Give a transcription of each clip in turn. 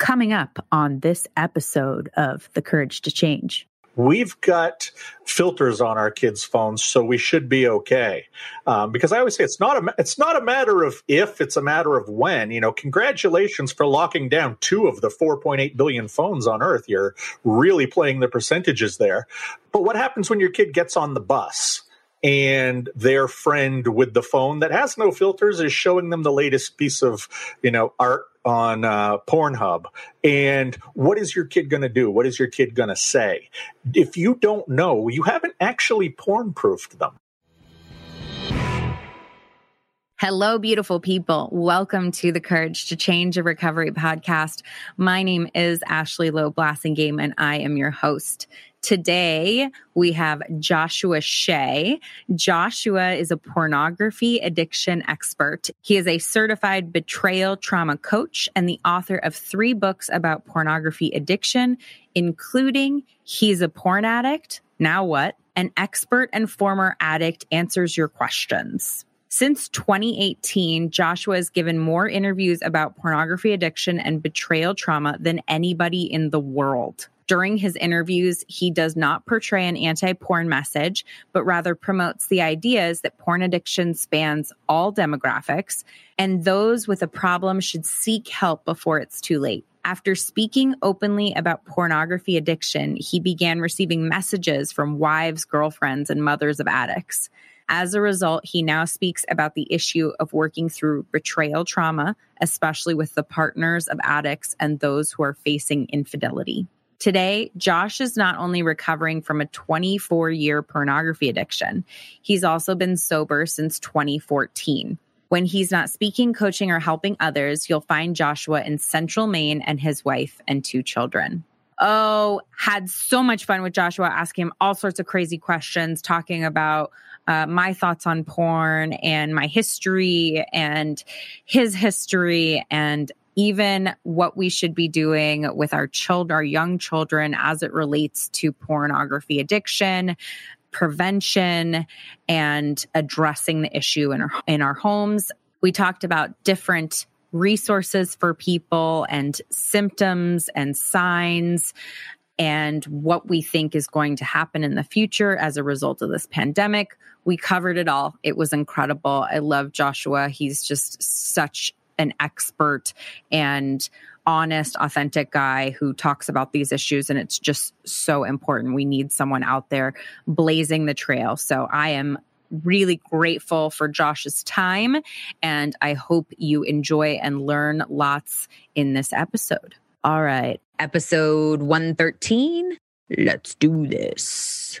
Coming up on this episode of The Courage to Change. We've got filters on our kids' phones, so we should be okay. Um, because I always say it's not a it's not a matter of if, it's a matter of when. You know, congratulations for locking down two of the 4.8 billion phones on Earth. You're really playing the percentages there. But what happens when your kid gets on the bus? And their friend with the phone that has no filters is showing them the latest piece of you know art on uh, Pornhub. And what is your kid going to do? What is your kid going to say? If you don't know, you haven't actually porn proofed them. Hello, beautiful people. Welcome to the Courage to Change a Recovery podcast. My name is Ashley Loeb Blassingame, and I am your host. Today, we have Joshua Shea. Joshua is a pornography addiction expert. He is a certified betrayal trauma coach and the author of three books about pornography addiction, including He's a Porn Addict, Now What? An expert and former addict answers your questions. Since 2018, Joshua has given more interviews about pornography addiction and betrayal trauma than anybody in the world. During his interviews, he does not portray an anti porn message, but rather promotes the ideas that porn addiction spans all demographics and those with a problem should seek help before it's too late. After speaking openly about pornography addiction, he began receiving messages from wives, girlfriends, and mothers of addicts. As a result, he now speaks about the issue of working through betrayal trauma, especially with the partners of addicts and those who are facing infidelity. Today, Josh is not only recovering from a 24 year pornography addiction, he's also been sober since 2014. When he's not speaking, coaching, or helping others, you'll find Joshua in central Maine and his wife and two children. Oh, had so much fun with Joshua, asking him all sorts of crazy questions, talking about uh, my thoughts on porn and my history and his history and even what we should be doing with our children, our young children, as it relates to pornography addiction, prevention, and addressing the issue in our, in our homes. We talked about different resources for people and symptoms and signs and what we think is going to happen in the future as a result of this pandemic. We covered it all. It was incredible. I love Joshua. He's just such an expert and honest, authentic guy who talks about these issues. And it's just so important. We need someone out there blazing the trail. So I am really grateful for Josh's time. And I hope you enjoy and learn lots in this episode. All right. Episode 113. Let's do this.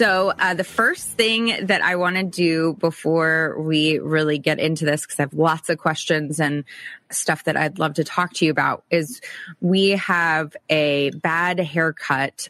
So, uh, the first thing that I want to do before we really get into this, because I have lots of questions and stuff that I'd love to talk to you about, is we have a bad haircut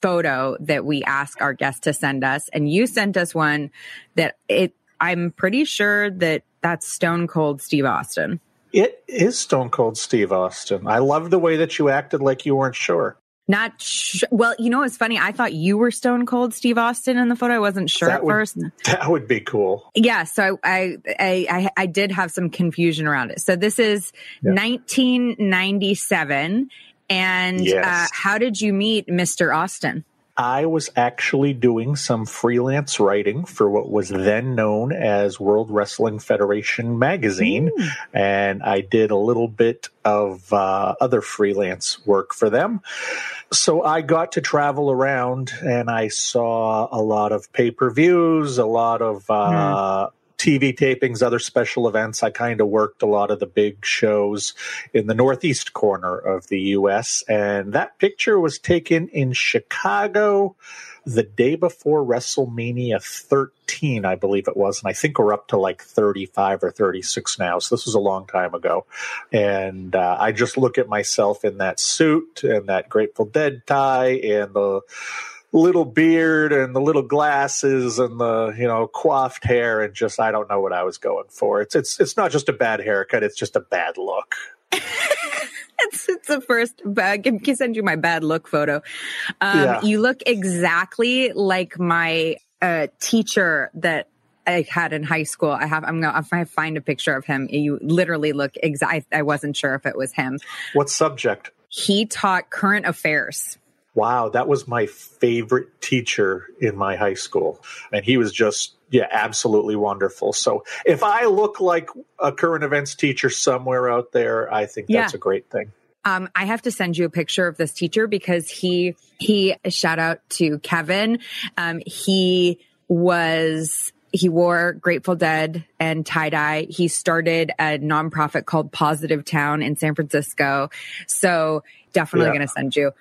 photo that we ask our guests to send us. And you sent us one that it, I'm pretty sure that that's Stone Cold Steve Austin. It is Stone Cold Steve Austin. I love the way that you acted like you weren't sure. Not sh- well, you know, it's funny. I thought you were Stone Cold Steve Austin in the photo. I wasn't sure that at would, first. That would be cool. Yeah, so I, I, I, I did have some confusion around it. So this is yeah. 1997, and uh, yes. uh, how did you meet Mr. Austin? I was actually doing some freelance writing for what was then known as World Wrestling Federation magazine. Mm. And I did a little bit of uh, other freelance work for them. So I got to travel around and I saw a lot of pay per views, a lot of uh, mm. TV tapings, other special events. I kind of worked a lot of the big shows in the northeast corner of the U.S. And that picture was taken in Chicago the day before WrestleMania 13, I believe it was. And I think we're up to like 35 or 36 now. So this was a long time ago. And uh, I just look at myself in that suit and that Grateful Dead tie and the little beard and the little glasses and the you know coiffed hair and just I don't know what I was going for. It's it's it's not just a bad haircut; it's just a bad look. it's it's the first. I can send you my bad look photo. Um, yeah. You look exactly like my uh, teacher that I had in high school. I have. I'm gonna. If I find a picture of him, you literally look exact. I wasn't sure if it was him. What subject? He taught current affairs. Wow, that was my favorite teacher in my high school. And he was just, yeah, absolutely wonderful. So if I look like a current events teacher somewhere out there, I think that's a great thing. Um, I have to send you a picture of this teacher because he, he, shout out to Kevin. Um, he was he wore Grateful Dead and tie dye. He started a nonprofit called Positive Town in San Francisco. So definitely yeah. going to send you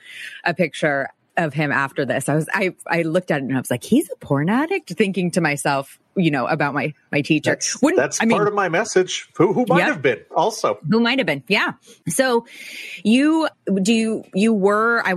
a picture of him after this. I was I I looked at it and I was like, he's a porn addict. Thinking to myself, you know, about my my teacher. That's, that's I part mean, of my message. Who who might yep. have been also who might have been. Yeah. So you do you you were I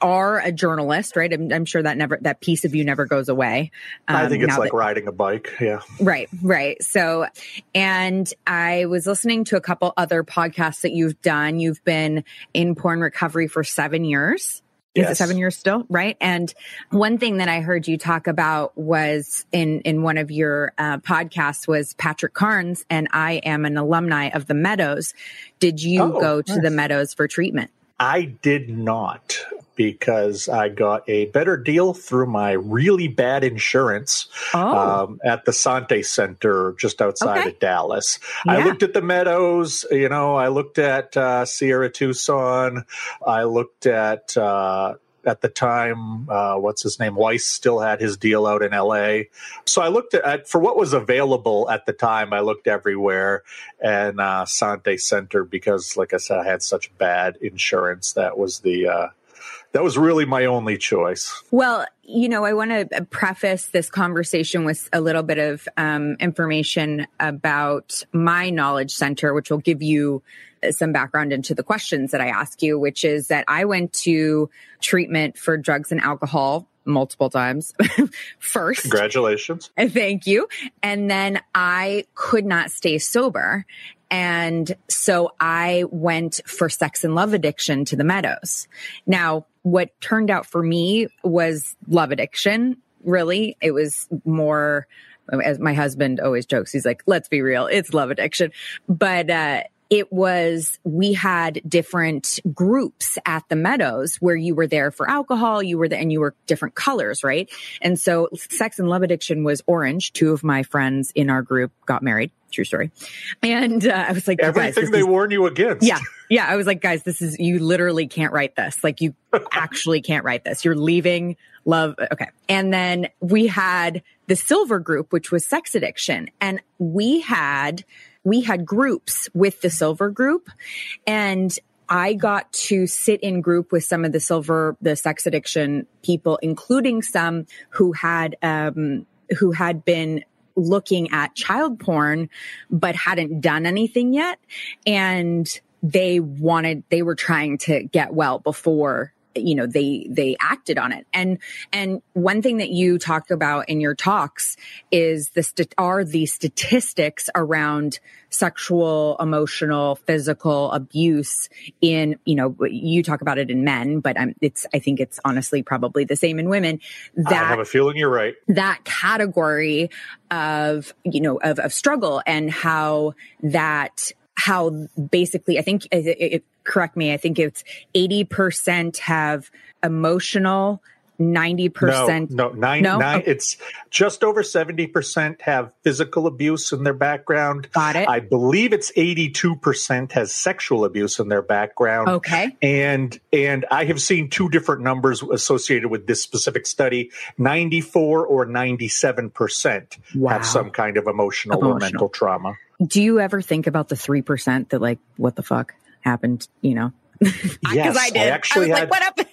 are a journalist, right? I'm, I'm sure that never that piece of you never goes away. Um, I think it's like that, riding a bike. Yeah. Right. Right. So, and I was listening to a couple other podcasts that you've done. You've been in porn recovery for seven years. Yes. Is it seven years still? Right. And one thing that I heard you talk about was in, in one of your uh, podcasts was Patrick Carnes, and I am an alumni of the Meadows. Did you oh, go to the Meadows for treatment? I did not because I got a better deal through my really bad insurance oh. um, at the Sante Center just outside okay. of Dallas. Yeah. I looked at the Meadows, you know, I looked at uh, Sierra Tucson, I looked at uh, at the time, uh, what's his name? Weiss still had his deal out in LA. So I looked at, for what was available at the time. I looked everywhere, and uh, Sante Center because, like I said, I had such bad insurance. That was the uh, that was really my only choice. Well, you know, I want to preface this conversation with a little bit of um, information about my knowledge center, which will give you some background into the questions that I ask you, which is that I went to treatment for drugs and alcohol multiple times first. Congratulations. Thank you. And then I could not stay sober. And so I went for sex and love addiction to the Meadows. Now, what turned out for me was love addiction. Really, it was more as my husband always jokes, he's like, let's be real, it's love addiction. But uh, it was we had different groups at the meadows where you were there for alcohol you were there and you were different colors right? And so sex and love addiction was orange. Two of my friends in our group got married. True story. And uh, i was like everything they is, warn you against. Yeah. Yeah. I was like guys this is you literally can't write this. Like you actually can't write this. You're leaving love. Okay. And then we had the silver group which was sex addiction. And we had we had groups with the silver group and I got to sit in group with some of the silver, the sex addiction people, including some who had, um, who had been looking at child porn, but hadn't done anything yet. And they wanted, they were trying to get well before you know they they acted on it. And and one thing that you talk about in your talks is the st- are the statistics around sexual emotional physical abuse in you know you talk about it in men but I'm, it's i think it's honestly probably the same in women. That i have a feeling you're right. that category of you know of, of struggle and how that how basically, I think, it, it, correct me, I think it's 80% have emotional ninety percent. No, no, nine, no? nine. Okay. It's just over seventy percent have physical abuse in their background. Got it. I believe it's eighty-two percent has sexual abuse in their background. Okay. And and I have seen two different numbers associated with this specific study: ninety-four or ninety-seven percent wow. have some kind of emotional, emotional or mental trauma. Do you ever think about the three percent that like what the fuck happened? You know. Yes, I, did. I actually I had, like, what happened?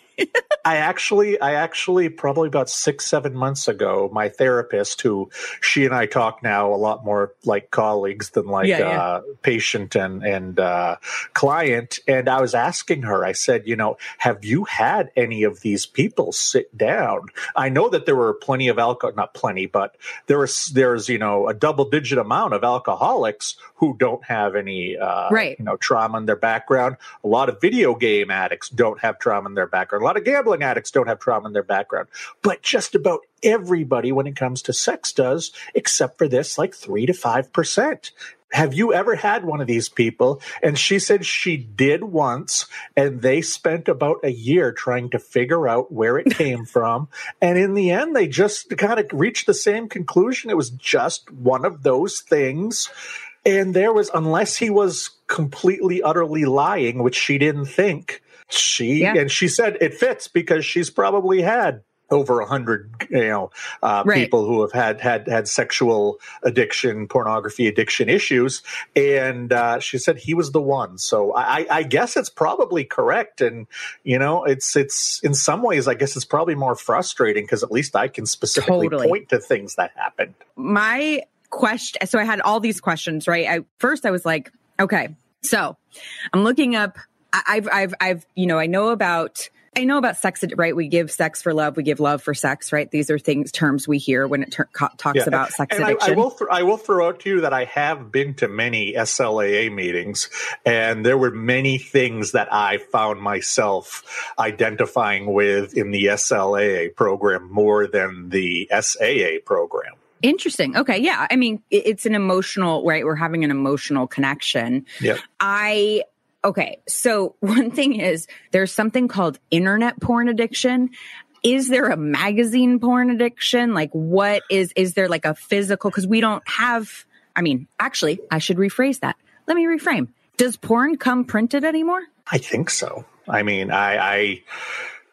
I actually, I actually, probably about six, seven months ago, my therapist, who she and I talk now a lot more like colleagues than like yeah, yeah. Uh, patient and and uh, client, and I was asking her. I said, you know, have you had any of these people sit down? I know that there were plenty of alcohol, not plenty, but there was there's you know a double digit amount of alcoholics who don't have any uh, right. you know trauma in their background. A lot of video game addicts don't have trauma in their background. Lot of gambling addicts don't have trauma in their background. But just about everybody, when it comes to sex, does, except for this, like three to five percent. Have you ever had one of these people? And she said she did once, and they spent about a year trying to figure out where it came from. And in the end, they just kind of reached the same conclusion. It was just one of those things and there was, unless he was completely, utterly lying, which she didn't think, she, yeah. and she said it fits because she's probably had over a hundred, you know, uh, right. people who have had had had sexual addiction, pornography addiction issues, and uh, she said he was the one. So I, I, guess it's probably correct, and you know, it's it's in some ways, I guess it's probably more frustrating because at least I can specifically totally. point to things that happened. My question. So I had all these questions, right? I first I was like, okay, so I'm looking up. I've, I've, I've, you know, I know about, I know about sex, right? We give sex for love. We give love for sex, right? These are things, terms we hear when it ter- talks yeah. about sex and addiction. I, I will, th- I will throw out to you that I have been to many SLAA meetings, and there were many things that I found myself identifying with in the SLAA program more than the SAA program. Interesting. Okay. Yeah. I mean, it's an emotional, right? We're having an emotional connection. Yeah. I, okay. So one thing is there's something called internet porn addiction. Is there a magazine porn addiction? Like what is, is there like a physical? Cause we don't have, I mean, actually, I should rephrase that. Let me reframe. Does porn come printed anymore? I think so. I mean, I, I,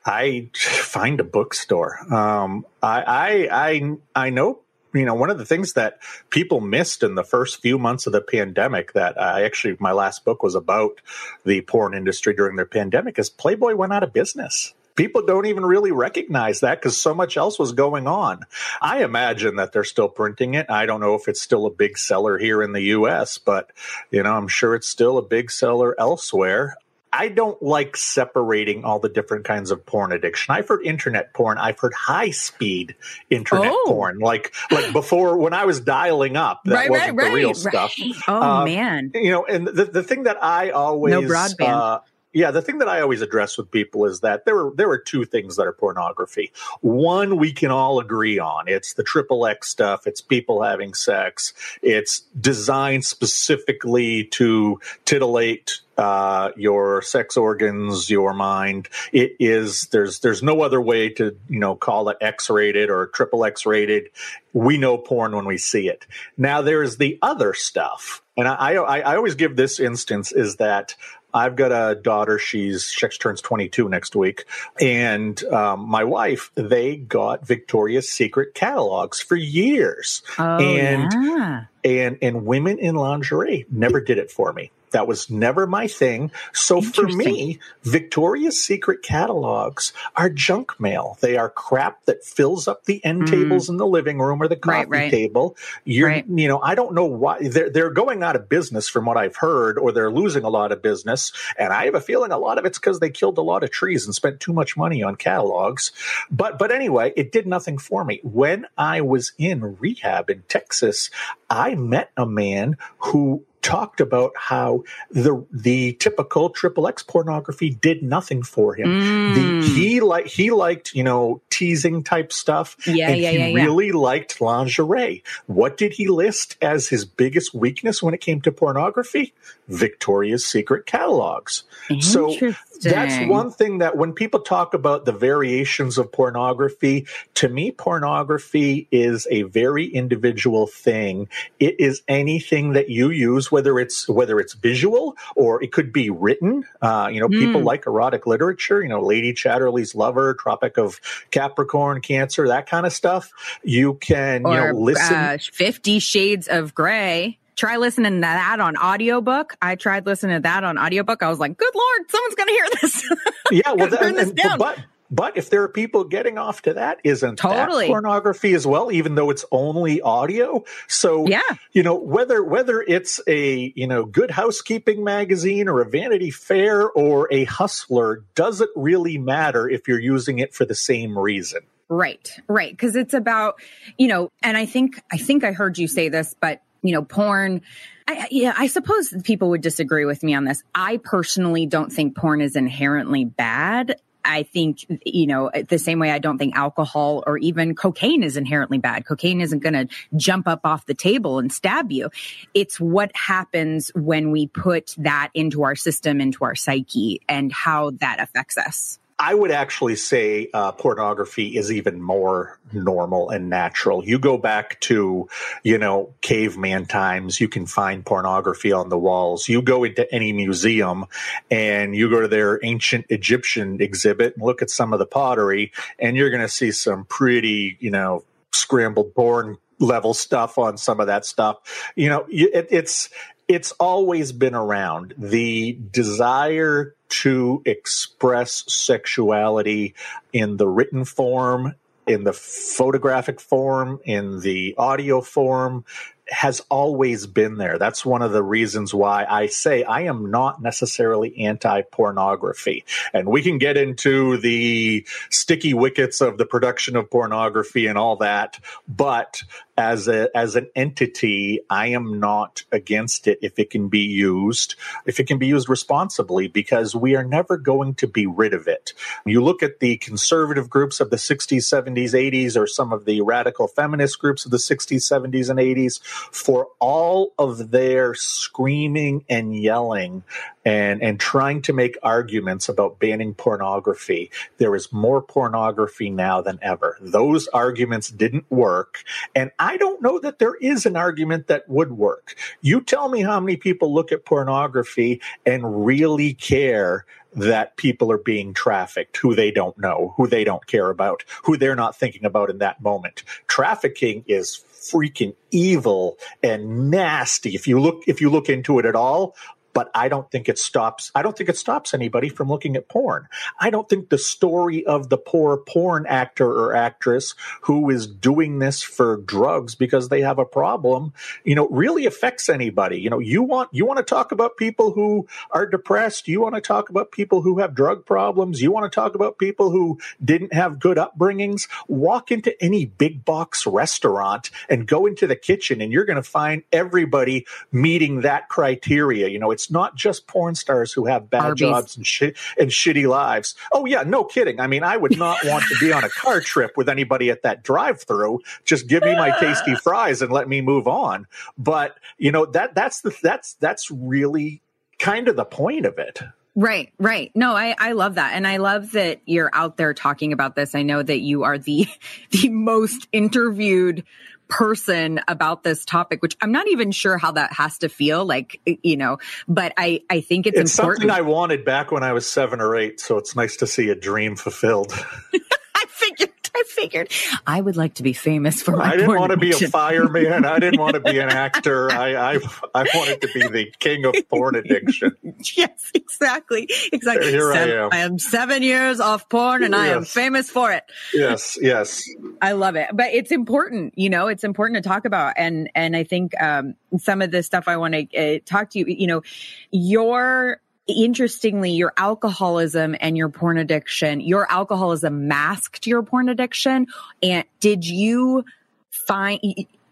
I find a bookstore. Um, I, I, I, I know you know, one of the things that people missed in the first few months of the pandemic that uh, I actually, my last book was about the porn industry during their pandemic is Playboy went out of business. People don't even really recognize that because so much else was going on. I imagine that they're still printing it. I don't know if it's still a big seller here in the US, but, you know, I'm sure it's still a big seller elsewhere. I don't like separating all the different kinds of porn addiction. I've heard internet porn. I've heard high speed internet oh. porn. Like like before when I was dialing up, that right, wasn't right, the real right, stuff. Oh uh, man. You know, and the, the thing that I always no broadband. Uh, yeah, the thing that I always address with people is that there are there are two things that are pornography. One we can all agree on. It's the triple X stuff. It's people having sex. It's designed specifically to titillate uh, your sex organs, your mind. It is there's there's no other way to you know call it X rated or triple X rated. We know porn when we see it. Now there's the other stuff, and I I, I always give this instance is that I've got a daughter. She's she turns 22 next week, and um, my wife. They got Victoria's Secret catalogs for years, oh, and yeah. and and women in lingerie never did it for me. That was never my thing. So for me, Victoria's Secret catalogs are junk mail. They are crap that fills up the end mm. tables in the living room or the coffee right, right. table. You're, right. you know, I don't know why they're, they're going out of business from what I've heard, or they're losing a lot of business. And I have a feeling a lot of it's because they killed a lot of trees and spent too much money on catalogs. But, but anyway, it did nothing for me. When I was in rehab in Texas, I met a man who talked about how the the typical triple X pornography did nothing for him. Mm. The, he like he liked you know teasing type stuff. Yeah, and yeah, he yeah, really liked lingerie. What did he list as his biggest weakness when it came to pornography? Victoria's Secret catalogs. So that's one thing that when people talk about the variations of pornography, to me, pornography is a very individual thing. It is anything that you use, whether it's whether it's visual or it could be written. Uh, you know, mm. people like erotic literature. You know, Lady Chatterley's Lover, Tropic of Capricorn, Cancer, that kind of stuff. You can or, you know listen. Uh, Fifty Shades of Grey try listening to that on audiobook. I tried listening to that on audiobook. I was like, good Lord, someone's going to hear this. yeah. Well, that, and, and, but, but if there are people getting off to that, isn't totally. that pornography as well, even though it's only audio? So, yeah. you know, whether, whether it's a, you know, good housekeeping magazine or a Vanity Fair or a hustler doesn't really matter if you're using it for the same reason. Right, right. Cause it's about, you know, and I think, I think I heard you say this, but you know, porn. I, yeah, I suppose people would disagree with me on this. I personally don't think porn is inherently bad. I think, you know, the same way I don't think alcohol or even cocaine is inherently bad. Cocaine isn't going to jump up off the table and stab you. It's what happens when we put that into our system, into our psyche, and how that affects us. I would actually say uh, pornography is even more normal and natural. You go back to, you know, caveman times, you can find pornography on the walls. You go into any museum and you go to their ancient Egyptian exhibit and look at some of the pottery, and you're going to see some pretty, you know, scrambled porn level stuff on some of that stuff. You know, it, it's it's always been around. The desire to express sexuality in the written form, in the photographic form, in the audio form, has always been there. That's one of the reasons why I say I am not necessarily anti pornography. And we can get into the sticky wickets of the production of pornography and all that. But as a as an entity, I am not against it if it can be used, if it can be used responsibly, because we are never going to be rid of it. You look at the conservative groups of the 60s, 70s, 80s, or some of the radical feminist groups of the 60s, 70s, and 80s, for all of their screaming and yelling and and trying to make arguments about banning pornography there is more pornography now than ever those arguments didn't work and don't know that there is an argument that would work you tell me how many people look at pornography and really care that people are being trafficked who they don't know, who they don't care about, who they're not thinking about in that moment. Trafficking is freaking evil and nasty if you look if you look into it at all but I don't think it stops. I don't think it stops anybody from looking at porn. I don't think the story of the poor porn actor or actress who is doing this for drugs because they have a problem, you know, really affects anybody. You know, you want you want to talk about people who are depressed. You want to talk about people who have drug problems. You want to talk about people who didn't have good upbringings. Walk into any big box restaurant and go into the kitchen, and you're going to find everybody meeting that criteria. You know, it's not just porn stars who have bad Arby's. jobs and shit and shitty lives. Oh yeah, no kidding. I mean, I would not want to be on a car trip with anybody at that drive-through. Just give me my tasty fries and let me move on. But you know that that's the that's that's really kind of the point of it. Right, right. No, I, I love that. And I love that you're out there talking about this. I know that you are the the most interviewed person about this topic, which I'm not even sure how that has to feel like, you know, but I, I think it's, it's important. something I wanted back when I was seven or eight. So it's nice to see a dream fulfilled. I I figured I would like to be famous for my. I didn't want to be a fireman. I didn't want to be an actor. I, I I wanted to be the king of porn addiction. yes, exactly, exactly. Here seven, I am. I am seven years off porn, and yes. I am famous for it. Yes, yes. I love it, but it's important. You know, it's important to talk about, and and I think um, some of the stuff I want to uh, talk to you. You know, your interestingly, your alcoholism and your porn addiction, your alcoholism masked your porn addiction. And did you find,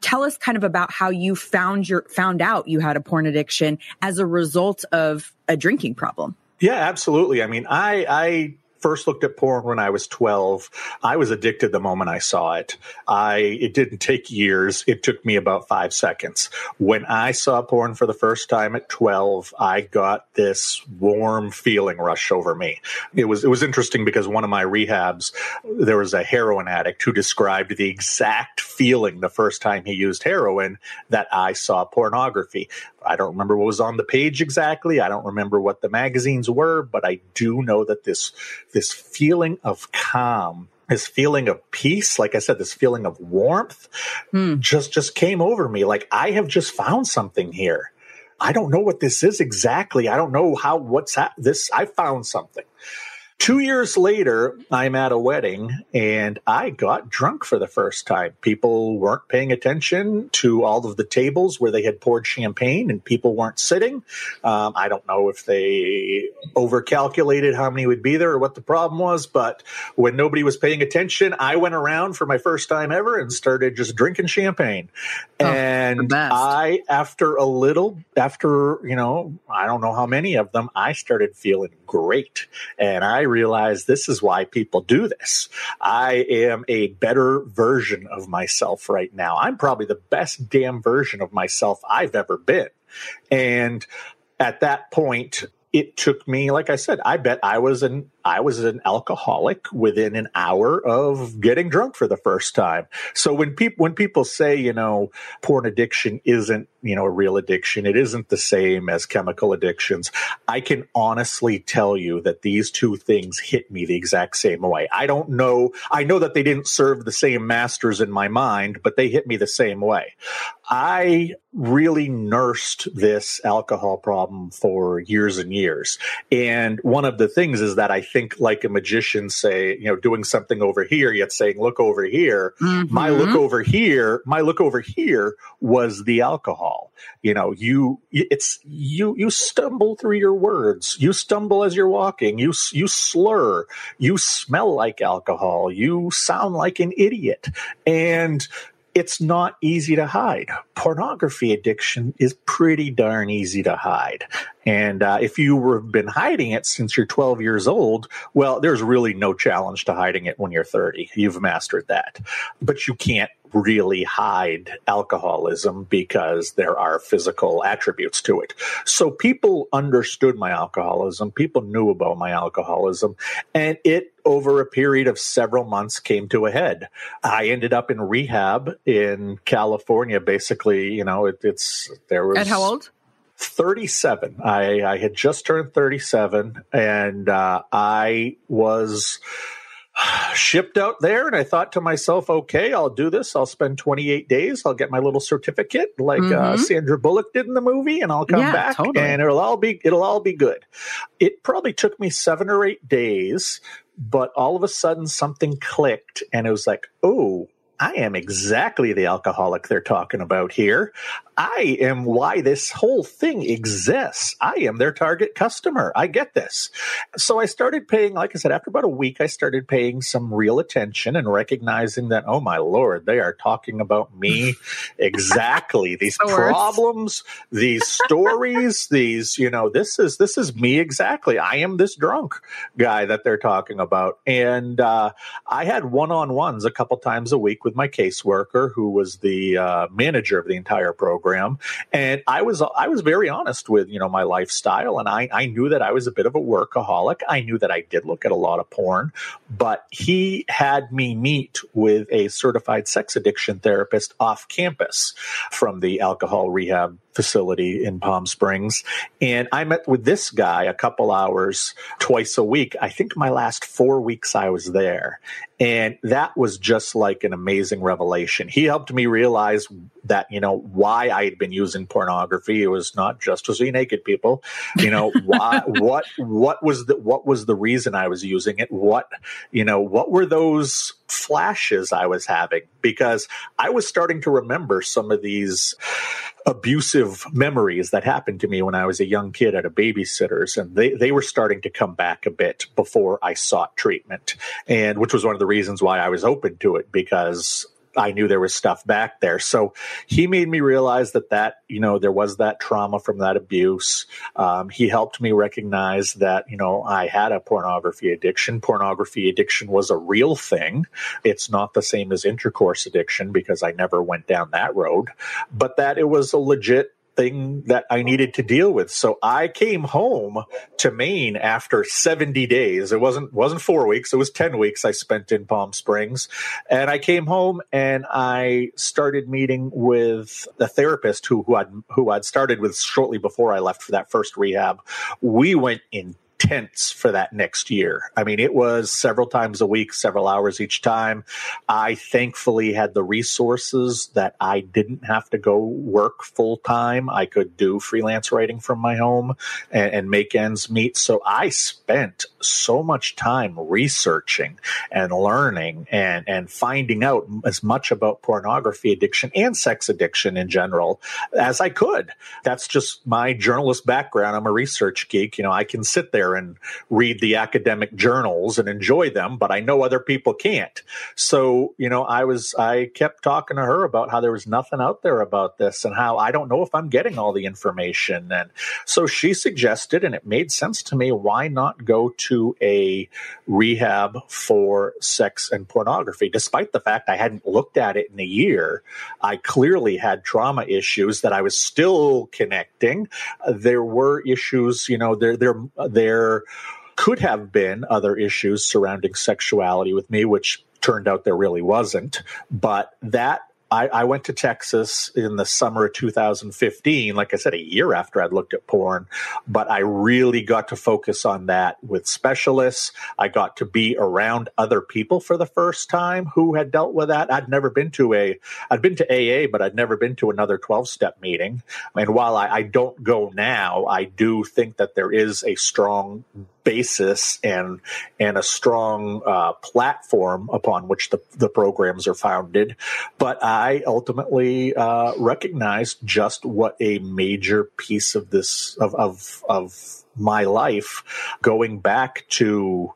tell us kind of about how you found your, found out you had a porn addiction as a result of a drinking problem? Yeah, absolutely. I mean, I, I, first looked at porn when I was 12. I was addicted the moment I saw it. I it didn't take years. It took me about 5 seconds. When I saw porn for the first time at 12, I got this warm feeling rush over me. It was it was interesting because one of my rehabs there was a heroin addict who described the exact feeling the first time he used heroin that I saw pornography. I don't remember what was on the page exactly. I don't remember what the magazines were, but I do know that this this feeling of calm this feeling of peace like i said this feeling of warmth hmm. just just came over me. Like i have just found something here. I don't know what this is exactly. I don't know how what's ha- this i found something Two years later, I'm at a wedding and I got drunk for the first time. People weren't paying attention to all of the tables where they had poured champagne and people weren't sitting. Um, I don't know if they overcalculated how many would be there or what the problem was, but when nobody was paying attention, I went around for my first time ever and started just drinking champagne. Oh, and I, after a little, after, you know, I don't know how many of them, I started feeling great. And I realized this is why people do this. I am a better version of myself right now. I'm probably the best damn version of myself I've ever been. And at that point, it took me, like I said, I bet I was an I was an alcoholic within an hour of getting drunk for the first time. So when people when people say, you know, porn addiction isn't, you know, a real addiction, it isn't the same as chemical addictions. I can honestly tell you that these two things hit me the exact same way. I don't know, I know that they didn't serve the same masters in my mind, but they hit me the same way. I really nursed this alcohol problem for years and years. And one of the things is that I think like a magician say, you know, doing something over here, yet saying, look over here. Mm-hmm. My look over here, my look over here was the alcohol. You know, you, it's, you, you stumble through your words. You stumble as you're walking. You, you slur. You smell like alcohol. You sound like an idiot. And it's not easy to hide. Pornography addiction is pretty darn easy to hide. And uh, if you have been hiding it since you're 12 years old, well, there's really no challenge to hiding it when you're 30. You've mastered that. But you can't really hide alcoholism because there are physical attributes to it. So people understood my alcoholism, people knew about my alcoholism, and it over a period of several months came to a head. I ended up in rehab in California. Basically, you know, it, it's there was at how old? 37. I, I had just turned 37 and uh, I was shipped out there and I thought to myself, okay, I'll do this. I'll spend 28 days. I'll get my little certificate like uh, mm-hmm. uh, Sandra Bullock did in the movie and I'll come yeah, back totally. and it'll all be, it'll all be good. It probably took me seven or eight days, but all of a sudden something clicked and it was like, oh, I am exactly the alcoholic they're talking about here. I am why this whole thing exists. I am their target customer. I get this. So I started paying, like I said, after about a week, I started paying some real attention and recognizing that, oh my Lord, they are talking about me exactly. these the problems, these stories, these, you know, this is, this is me exactly. I am this drunk guy that they're talking about. And uh, I had one on ones a couple times a week with my caseworker, who was the uh, manager of the entire program. And I was I was very honest with you know my lifestyle, and I I knew that I was a bit of a workaholic. I knew that I did look at a lot of porn, but he had me meet with a certified sex addiction therapist off campus from the alcohol rehab facility in Palm Springs. And I met with this guy a couple hours twice a week. I think my last four weeks I was there. And that was just like an amazing revelation. He helped me realize that, you know, why I had been using pornography. It was not just to see naked people. You know, why, what, what was the, what was the reason I was using it? What, you know, what were those flashes I was having? Because I was starting to remember some of these abusive memories that happened to me when I was a young kid at a babysitter's, and they, they were starting to come back a bit before I sought treatment, and which was one of the reasons why I was open to it because I knew there was stuff back there. So he made me realize that that you know there was that trauma from that abuse. Um, he helped me recognize that you know I had a pornography addiction. Pornography addiction was a real thing. It's not the same as intercourse addiction because I never went down that road, but that it was a legit thing that I needed to deal with. So I came home to Maine after 70 days. It wasn't wasn't 4 weeks, it was 10 weeks I spent in Palm Springs. And I came home and I started meeting with a therapist who who I'd who I'd started with shortly before I left for that first rehab. We went in intense for that next year. I mean, it was several times a week, several hours each time. I thankfully had the resources that I didn't have to go work full time. I could do freelance writing from my home and, and make ends meet. So I spent so much time researching and learning and, and finding out as much about pornography addiction and sex addiction in general as I could. That's just my journalist background. I'm a research geek. You know, I can sit there and read the academic journals and enjoy them, but I know other people can't. So, you know, I was, I kept talking to her about how there was nothing out there about this and how I don't know if I'm getting all the information. And so she suggested, and it made sense to me, why not go to a rehab for sex and pornography? Despite the fact I hadn't looked at it in a year, I clearly had trauma issues that I was still connecting. There were issues, you know, there, there, there, there could have been other issues surrounding sexuality with me, which turned out there really wasn't. But that I, I, went to Texas in the summer of 2015, like I said, a year after I'd looked at porn, but I really got to focus on that with specialists. I got to be around other people for the first time who had dealt with that. I'd never been to a, I'd been to AA, but I'd never been to another 12 step meeting. And while I, I don't go now, I do think that there is a strong basis and and a strong uh, platform upon which the, the programs are founded. But I ultimately uh, recognized just what a major piece of this of of, of my life going back to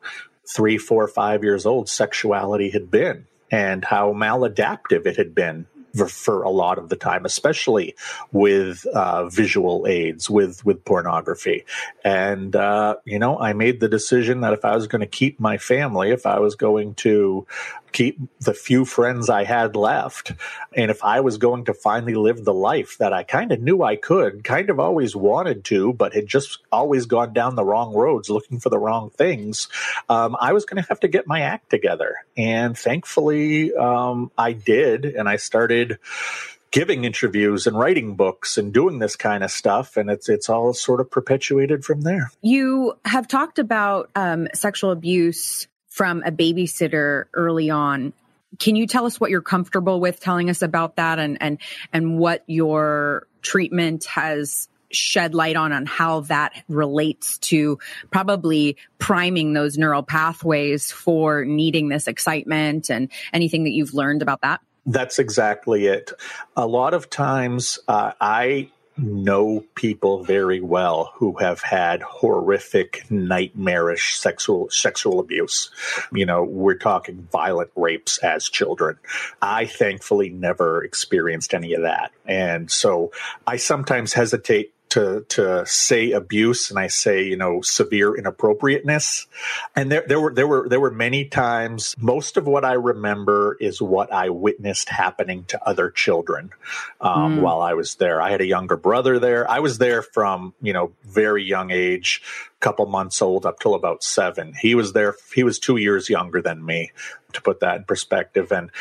three, four, five years old, sexuality had been and how maladaptive it had been for, a lot of the time, especially with uh, visual aids, with with pornography. And uh, you know, I made the decision that if I was going to keep my family, if I was going to keep the few friends I had left. And if I was going to finally live the life that I kind of knew I could, kind of always wanted to, but had just always gone down the wrong roads looking for the wrong things, um, I was going to have to get my act together. And thankfully, um, I did. And I started giving interviews and writing books and doing this kind of stuff and it's it's all sort of perpetuated from there you have talked about um, sexual abuse from a babysitter early on. Can you tell us what you're comfortable with telling us about that and and and what your treatment has shed light on on how that relates to probably priming those neural pathways for needing this excitement and anything that you've learned about that? That's exactly it. A lot of times, uh, I know people very well who have had horrific, nightmarish sexual sexual abuse. You know, we're talking violent rapes as children. I thankfully never experienced any of that, and so I sometimes hesitate to to say abuse and I say you know severe inappropriateness. And there there were there were there were many times. Most of what I remember is what I witnessed happening to other children um, mm. while I was there. I had a younger brother there. I was there from you know very young age, couple months old up till about seven. He was there. He was two years younger than me. To put that in perspective, and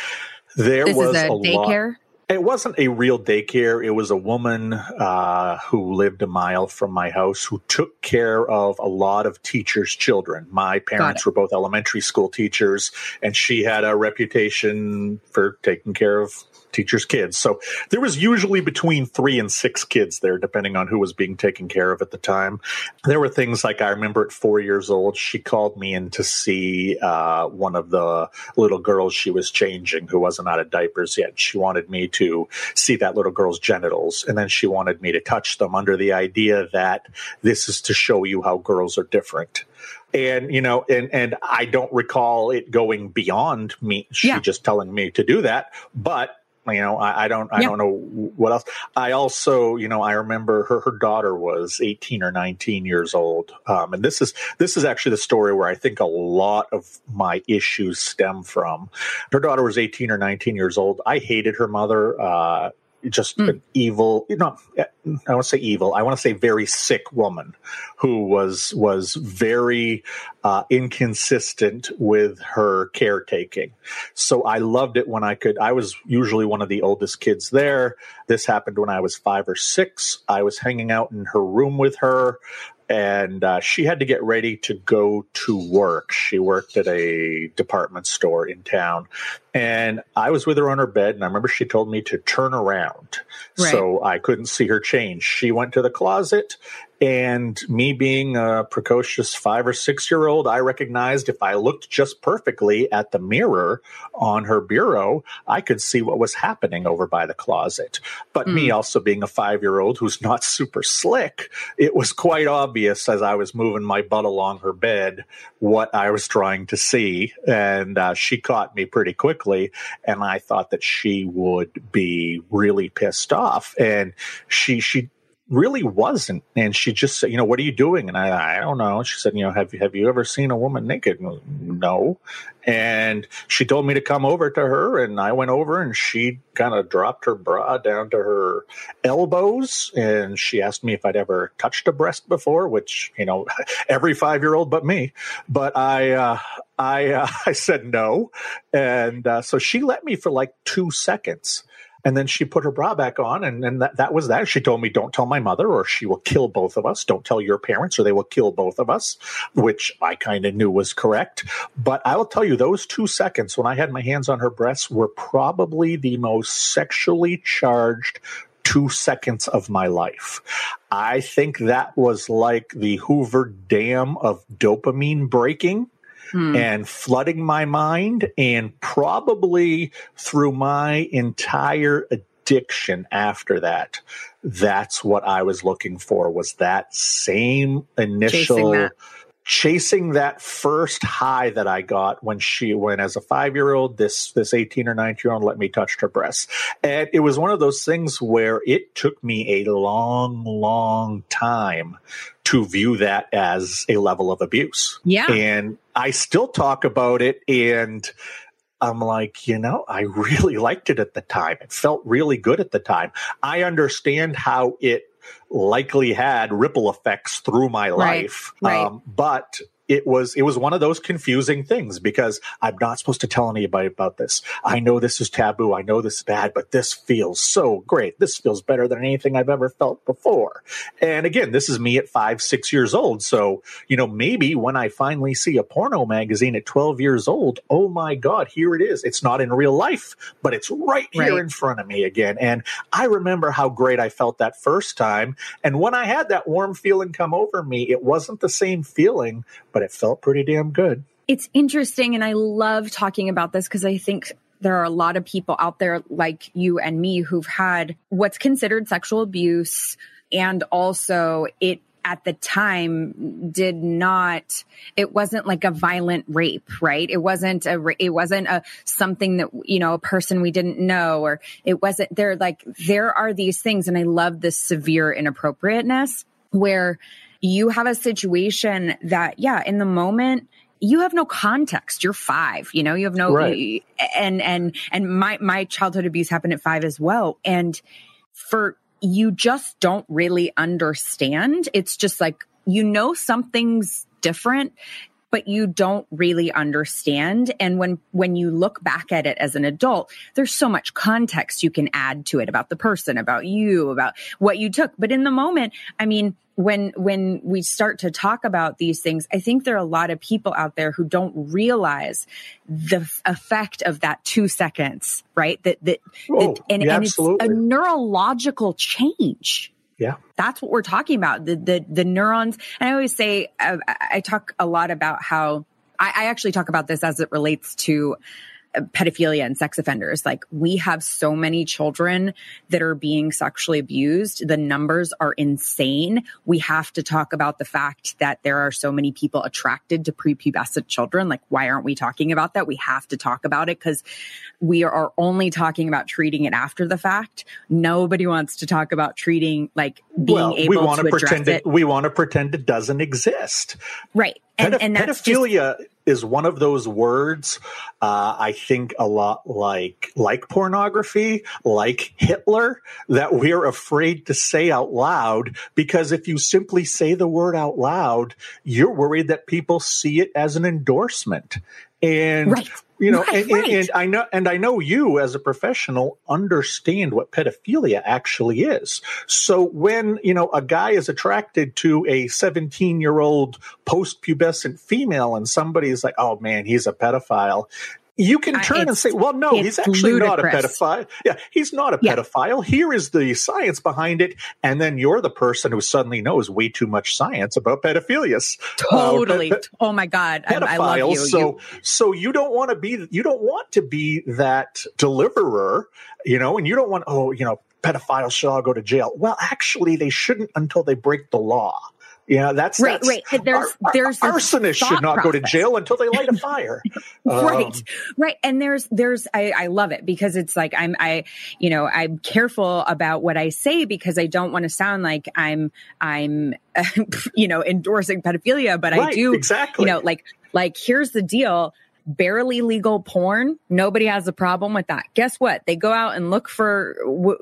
there this was a, a daycare. Lot, it wasn't a real daycare. It was a woman uh, who lived a mile from my house who took care of a lot of teachers' children. My parents were both elementary school teachers, and she had a reputation for taking care of teachers' kids. So there was usually between three and six kids there, depending on who was being taken care of at the time. There were things like I remember at four years old, she called me in to see uh, one of the little girls she was changing who wasn't out of diapers yet. She wanted me to see that little girl's genitals. And then she wanted me to touch them under the idea that this is to show you how girls are different and you know and and i don't recall it going beyond me she yeah. just telling me to do that but you know i, I don't i yeah. don't know what else. I also you know i remember her her daughter was 18 or 19 years old. Um, and this is this is actually the story where i think a lot of my issues stem from. Her daughter was 18 or 19 years old. I hated her mother uh, just mm. an evil, you know, I want to say evil. I want to say very sick woman who was was very uh, inconsistent with her caretaking. So I loved it when I could. I was usually one of the oldest kids there. This happened when I was five or six. I was hanging out in her room with her and uh, she had to get ready to go to work. She worked at a department store in town, and I was with her on her bed, and I remember she told me to turn around right. so I couldn't see her change. She went to the closet and me being a precocious five or six year old, I recognized if I looked just perfectly at the mirror on her bureau, I could see what was happening over by the closet. But mm. me hmm. also being a five year old who's not super slick, it was quite obvious as I was moving my butt along her bed what I was trying to see. And uh, she caught me pretty quickly. And I thought that she would be really pissed off. And she, she, really wasn't. And she just said, you know, what are you doing? And I, I don't know. She said, you know, have you, have you ever seen a woman naked? No. And she told me to come over to her and I went over and she kind of dropped her bra down to her elbows. And she asked me if I'd ever touched a breast before, which, you know, every five year old but me. But I, uh, I, uh, I said no. And uh, so she let me for like two seconds and then she put her bra back on, and, and that, that was that. She told me, Don't tell my mother, or she will kill both of us. Don't tell your parents, or they will kill both of us, which I kind of knew was correct. But I will tell you, those two seconds when I had my hands on her breasts were probably the most sexually charged two seconds of my life. I think that was like the Hoover Dam of dopamine breaking hmm. and flooding my mind. And probably through my entire addiction after that, that's what I was looking for was that same initial chasing that first high that I got when she when as a five year old this this 18 or 19 year old let me touch her breasts. And it was one of those things where it took me a long, long time to view that as a level of abuse. Yeah. And I still talk about it and I'm like, you know, I really liked it at the time. It felt really good at the time. I understand how it likely had ripple effects through my life. Right, right. Um, but it was it was one of those confusing things because I'm not supposed to tell anybody about this. I know this is taboo. I know this is bad, but this feels so great. This feels better than anything I've ever felt before. And again, this is me at five, six years old. So, you know, maybe when I finally see a porno magazine at 12 years old, oh my God, here it is. It's not in real life, but it's right here right. in front of me again. And I remember how great I felt that first time. And when I had that warm feeling come over me, it wasn't the same feeling, but but it felt pretty damn good. It's interesting. And I love talking about this because I think there are a lot of people out there like you and me who've had what's considered sexual abuse. And also, it at the time did not it wasn't like a violent rape right it wasn't a it wasn't a something that you know a person we didn't know or it wasn't there like there are these things and i love this severe inappropriateness where you have a situation that, yeah, in the moment, you have no context. You're five, you know, you have no, right. and, and, and my, my childhood abuse happened at five as well. And for, you just don't really understand. It's just like, you know, something's different but you don't really understand. And when when you look back at it as an adult there's so much context you can add to it about the person about you about what you took. But in the moment i mean when when we start to talk about these things i think there are a lot of people out there who don't realize the effect of that two seconds right? That that, oh, that and, yeah, and it's a neurological change yeah. That's what we're talking about. The, the, the neurons. And I always say, uh, I talk a lot about how I, I actually talk about this as it relates to pedophilia and sex offenders. Like we have so many children that are being sexually abused. The numbers are insane. We have to talk about the fact that there are so many people attracted to prepubescent children. Like, why aren't we talking about that? We have to talk about it because we are only talking about treating it after the fact. Nobody wants to talk about treating like being well, able we want to, to pretend it. it. We want to pretend it doesn't exist. Right. And, Pedoph- and pedophilia just, is one of those words uh, I think a lot like like pornography, like Hitler, that we're afraid to say out loud because if you simply say the word out loud, you're worried that people see it as an endorsement. And right you know, right, and, right. and, I know, and I know you as a professional understand what pedophilia actually is. So when you know a guy is attracted to a 17 year old post pubescent female, and somebody's like, "Oh man, he's a pedophile," you can turn and say, well, no, he's actually ludicrous. not a pedophile. Yeah, he's not a yeah. pedophile. Here is the science behind it. And then you're the person who suddenly knows way too much science about pedophilia. Totally. Uh, pe- oh my God. I, I, love you. So, you. so you don't want to be, you don't want to be that deliverer, you know, and you don't want, oh, you know, pedophiles should all go to jail. Well, actually, they shouldn't until they break the law. Yeah, that's right. That's, right. There's our, there's arsonists should not process. go to jail until they light a fire. right. Um, right. And there's there's I, I love it because it's like I'm I you know I'm careful about what I say because I don't want to sound like I'm I'm you know endorsing pedophilia, but right, I do exactly. You know, like like here's the deal barely legal porn nobody has a problem with that guess what they go out and look for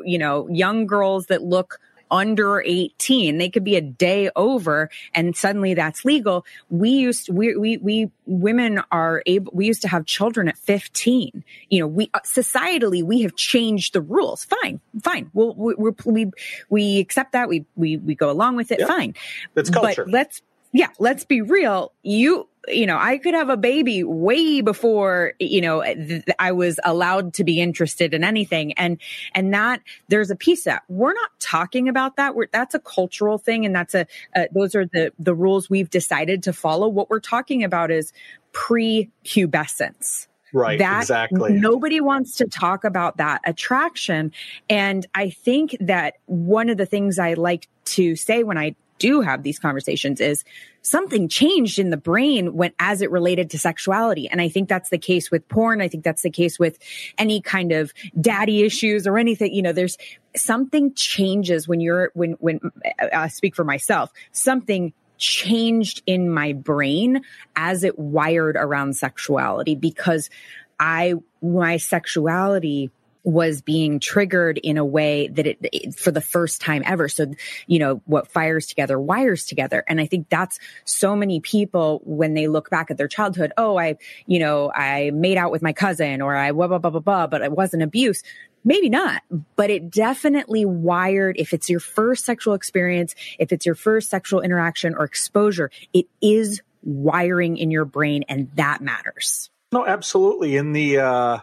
you know young girls that look under 18. They could be a day over and suddenly that's legal. We used, we, we, we, women are able, we used to have children at 15. You know, we, uh, societally, we have changed the rules. Fine, fine. We'll, we, we, we accept that. We, we, we go along with it. Fine. That's culture. But let's, yeah, let's be real. You, you know, I could have a baby way before, you know, th- I was allowed to be interested in anything. And, and that there's a piece that we're not talking about that. We're, that's a cultural thing. And that's a, uh, those are the, the rules we've decided to follow. What we're talking about is pre-pubescence. Right. That exactly. Nobody wants to talk about that attraction. And I think that one of the things I like to say when I do have these conversations is something changed in the brain when as it related to sexuality. And i think that's the case with porn. I think that's the case with any kind of daddy issues or anything. You know there's something changes when you're when when uh, i speak for myself something changed in my brain as it wired around sexuality because i my sexuality was being triggered in a way that it, it, for the first time ever. So, you know, what fires together wires together. And I think that's so many people when they look back at their childhood, oh, I, you know, I made out with my cousin or I blah, blah, blah, blah, blah, but it wasn't abuse. Maybe not, but it definitely wired. If it's your first sexual experience, if it's your first sexual interaction or exposure, it is wiring in your brain and that matters. No, absolutely. In the, uh,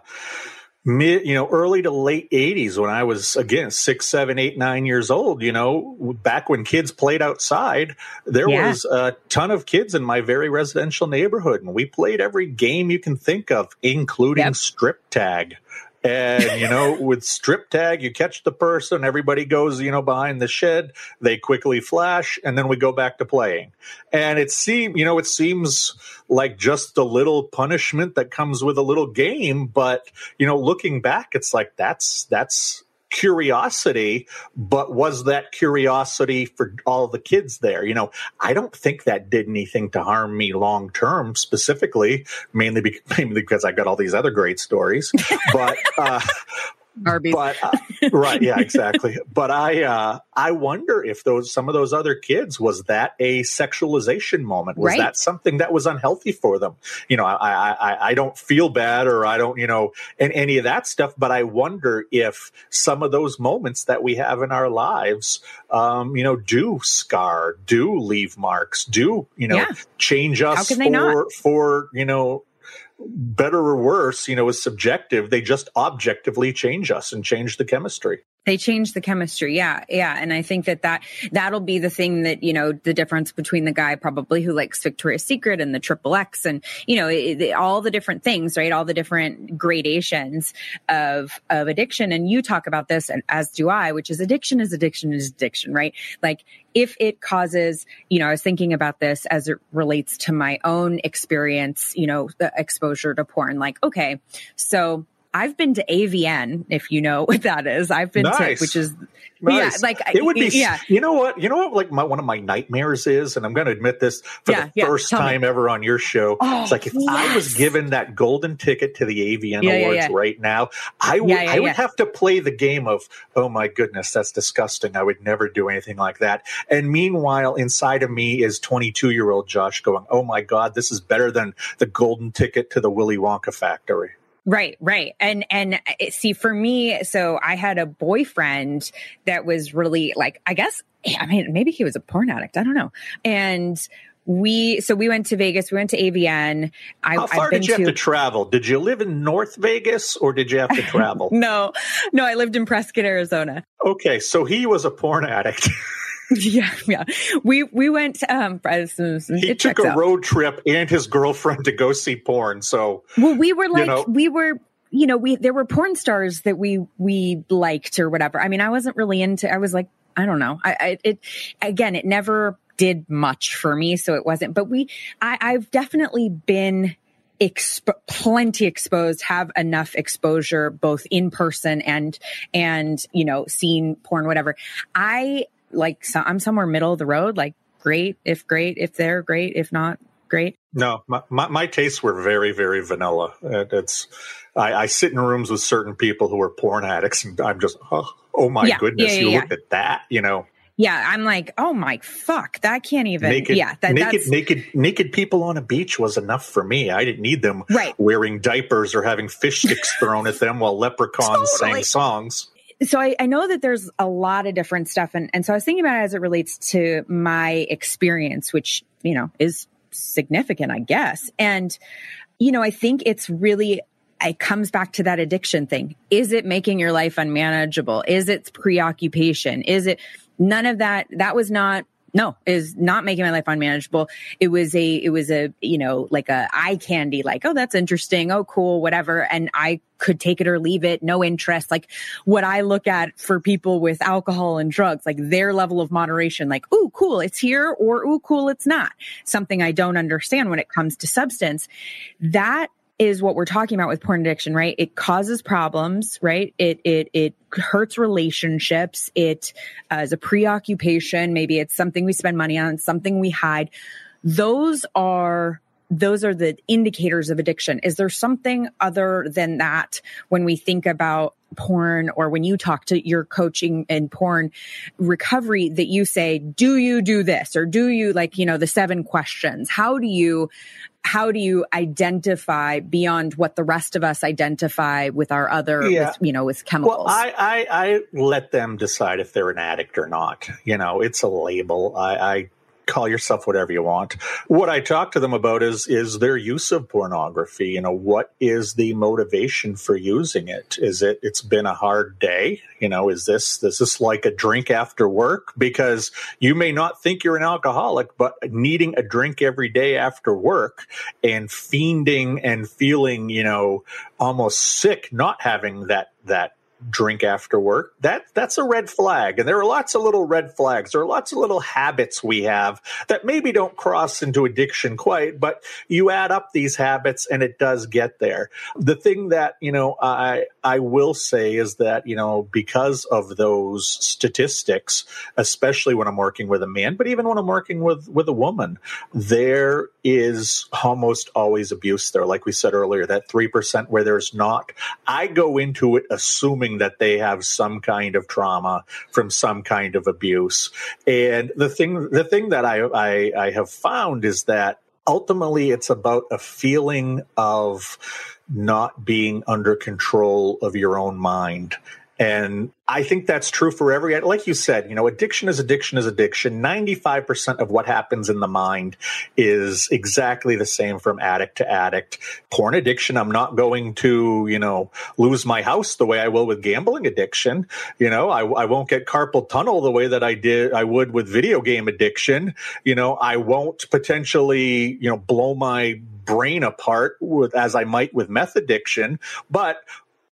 mid, you know, early to late 80s when I was, again, six, seven, eight, nine years old, you know, back when kids played outside, there yeah. was a ton of kids in my very residential neighborhood. And we played every game you can think of, including yep. strip tag. And, you know, with strip tag, you catch the person, everybody goes, you know, behind the shed, they quickly flash, and then we go back to playing. And it seems, you know, it seems like just a little punishment that comes with a little game. But, you know, looking back, it's like that's, that's, curiosity, but was that curiosity for all the kids there? You know, I don't think that did anything to harm me long term specifically, mainly because, mainly because I got all these other great stories. but, uh, Arby's. But uh, right, yeah, exactly. but I uh, I wonder if those some of those other kids was that a sexualization moment? Was right. that something that was unhealthy for them? You know, I, I I don't feel bad or I don't you know and any of that stuff. But I wonder if some of those moments that we have in our lives, um, you know, do scar, do leave marks, do you know yeah. change us for for you know better or worse, you know, is subjective. They just objectively change us and change the chemistry. They change the chemistry. Yeah. Yeah. And I think that that, that'll be the thing that, you know, the difference between the guy probably who likes Victoria's Secret and the triple X and, you know, it, it, all the different things, right? All the different gradations of, of addiction. And you talk about this and as do I, which is addiction is addiction is addiction, right? Like if it causes, you know, I was thinking about this as it relates to my own experience, you know, the exposure to porn. Like, okay, so I've been to AVN, if you know what that is. I've been nice. to, which is, nice. yeah, like it would be, yeah. You know what? You know what? Like my, one of my nightmares is, and I'm going to admit this for yeah, the yeah. first time me. ever on your show. Oh, it's like if yes. I was given that golden ticket to the AVN yeah, Awards right now, I would, I would have to play the game of, oh my goodness, that's disgusting. I would never do anything like that. And meanwhile, inside of me is 22 year old Josh going, oh my God, this is better than the golden ticket to the Willy Wonka factory. Right, right. And and it, see for me, so I had a boyfriend that was really like I guess eh, I mean maybe he was a porn addict, I don't know. And we so we went to Vegas, we went to AVN. I, How far did you to, have to travel? Did you live in North Vegas or did you have to travel? no, no, I lived in Prescott, Arizona. Okay, so he was a porn addict. yeah, yeah. We we went. Um, he took a out. road trip and his girlfriend to go see porn. So well, we were like you know, we were you know we there were porn stars that we we liked or whatever. I mean, I wasn't really into. I was like, I don't know. I, I it again, it never did much for me, so it wasn't. But we, I, I've definitely been exp- plenty exposed, have enough exposure both in person and and you know seeing porn, whatever. I like so I'm somewhere middle of the road, like great, if great, if they're great, if not great. No, my, my, my tastes were very, very vanilla. It's, I, I, sit in rooms with certain people who are porn addicts and I'm just, oh, oh my yeah, goodness, yeah, yeah, you look at that, you know. Yeah, I'm like, oh my fuck, that can't even. Naked, yeah, that, naked, naked, naked people on a beach was enough for me. I didn't need them right. wearing diapers or having fish sticks thrown at them while leprechauns totally. sang songs so I, I, know that there's a lot of different stuff and, and so I was thinking about it as it relates to my experience, which, you know, is significant, I guess. And, you know, I think it's really it comes back to that addiction thing. Is it making your life unmanageable? Is it preoccupation? Is it none of that? That was not no, is not making my life unmanageable. It was a, it was a, you know, like a eye candy, like, oh, that's interesting. Oh, cool, whatever. And I could take it or leave it, no interest. Like what I look at for people with alcohol and drugs, like their level of moderation, like, oh, cool, it's here or oh, cool, it's not. Something I don't understand when it comes to substance. That is what we're talking about with porn addiction, right? It causes problems, right? It it it hurts relationships. It uh, is a preoccupation. Maybe it's something we spend money on, something we hide. Those are those are the indicators of addiction. Is there something other than that when we think about porn or when you talk to your coaching and porn recovery that you say, do you do this or do you like, you know, the seven questions? How do you how do you identify beyond what the rest of us identify with our other yeah. with, you know with chemicals? Well I, I, I let them decide if they're an addict or not. You know it's a label. I, I call yourself whatever you want. What I talk to them about is is their use of pornography. You know, what is the motivation for using it? Is it it's been a hard day? You know, is this is this like a drink after work? Because you may not think you're an alcoholic, but needing a drink every day after work and fiending and feeling, you know, almost sick not having that that drink after work, that that's a red flag. And there are lots of little red flags. There are lots of little habits we have that maybe don't cross into addiction quite, but you add up these habits and it does get there. The thing that, you know, I I will say is that, you know, because of those statistics, especially when I'm working with a man, but even when I'm working with with a woman, there is almost always abuse there. Like we said earlier, that 3% where there's not. I go into it assuming that they have some kind of trauma from some kind of abuse. And the thing, the thing that I, I, I have found is that ultimately it's about a feeling of not being under control of your own mind And I think that's true for every, like you said, you know, addiction is addiction is addiction. 95% of what happens in the mind is exactly the same from addict to addict. Porn addiction, I'm not going to, you know, lose my house the way I will with gambling addiction. You know, I, I won't get carpal tunnel the way that I did, I would with video game addiction. You know, I won't potentially, you know, blow my brain apart with, as I might with meth addiction, but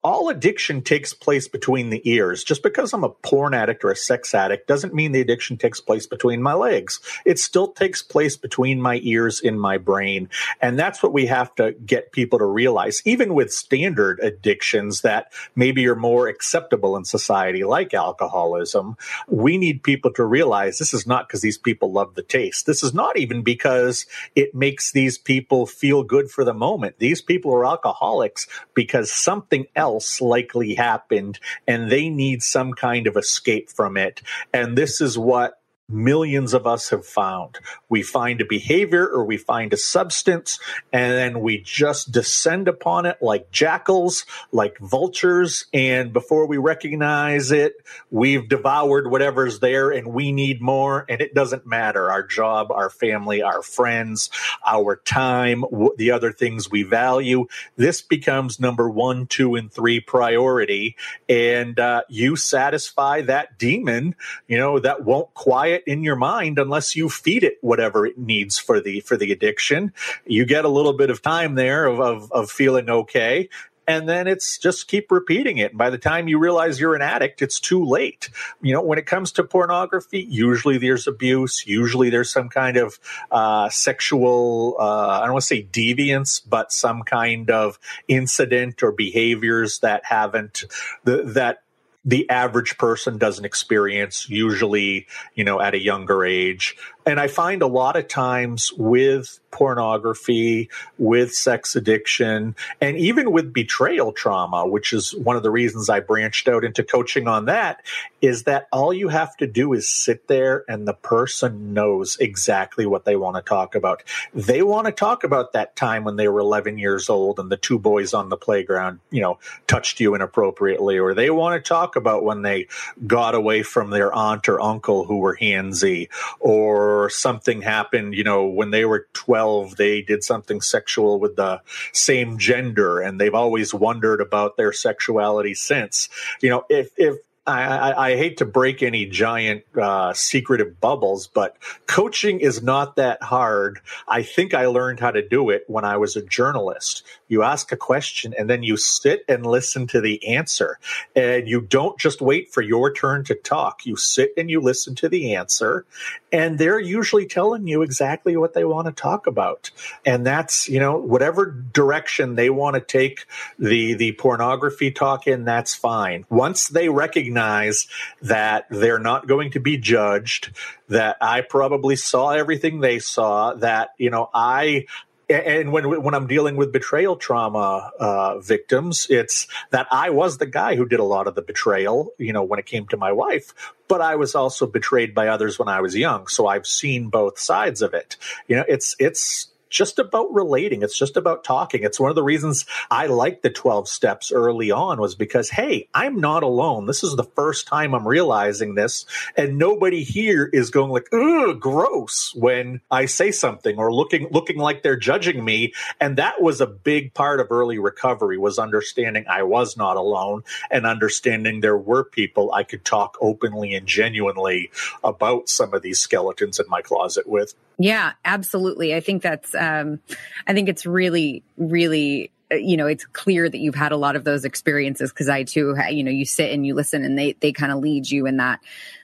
all addiction takes place between the ears. Just because I'm a porn addict or a sex addict doesn't mean the addiction takes place between my legs. It still takes place between my ears in my brain. And that's what we have to get people to realize. Even with standard addictions that maybe are more acceptable in society, like alcoholism, we need people to realize this is not because these people love the taste. This is not even because it makes these people feel good for the moment. These people are alcoholics because something else else likely happened and they need some kind of escape from it. And this is what millions of us have found. We find a behavior or we find a substance and then we just descend upon it like jackals, like vultures. And before we recognize it, we've devoured whatever's there and we need more. And it doesn't matter our job, our family, our friends, our time, the other things we value. This becomes number one, two, and three priority. And uh, you satisfy that demon, you know, that won't quiet in your mind unless you feed it whatever it needs for the for the addiction. You get a little bit of time there of, of, of feeling okay, and then it's just keep repeating it. And by the time you realize you're an addict, it's too late. You know, when it comes to pornography, usually there's abuse, usually there's some kind of uh, sexual, uh, I don't want to say deviance, but some kind of incident or behaviors that haven't, that the average person doesn't experience usually you know at a younger age. And i find a lot of times with pornography, with sex addiction, and even with betrayal trauma, which is one of the reasons I branched out into coaching on that, is that all you have to do is sit there and the person knows exactly what they want to talk about. They want to talk about that time when they were 11 years old and the two boys on the playground, you know, touched you inappropriately, or they want to talk about when they got away from their aunt or uncle who were handsy, or something happened, you know, when they were 12 12 they did something sexual with the same gender and they've always wondered about their sexuality since. You know if if I, I, I, hate to break any giant uh, secretive bubbles, but coaching is not that hard. I think I learned how to do it when I was a journalist. You ask a question and then you sit and listen to the answer. And you don't just wait for your turn to talk. You sit and you listen to the answer. And they're usually telling you exactly what they want to talk about. And that's, you know, whatever direction they want to take the, the pornography talk in, that's fine. Once they recognize recognize that they're not going to be judged, that I probably saw everything they saw, that, you know, I and when when I'm dealing with betrayal trauma uh, victims, it's that I was the guy who did a lot of the betrayal. You know, when it came to my wife, but I was also betrayed by others when I was young, so I've seen both sides of it. You know, it's it's just about relating. It's just about talking. It's one of the reasons I like the 12 steps early on was because, hey, I'm not alone. This is the first time I'm realizing this. And nobody here is going like, ugh, gross when I say something or looking, looking like they're judging me. And that was a big part of early recovery was understanding I was not alone and understanding there were people I could talk openly and genuinely about some of these skeletons in my closet with. Yeah, absolutely. I think that's, um, I think it's really, really uh, you know it's clear that you've had a lot of those experiences because i too you know you sit and you listen and they they kind of lead you in that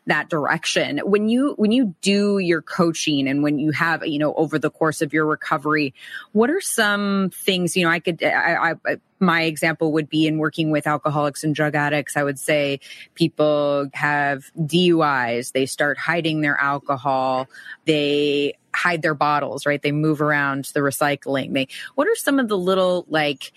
that direction. When you when you do your coaching and when you have you know over the course of your recovery what are some things you know i could I, I my example would be in working with alcoholics and drug addicts. I would say people have DUIs, they start hiding their alcohol, they hide their bottles, right? They move around the recycling. They what are some of the little like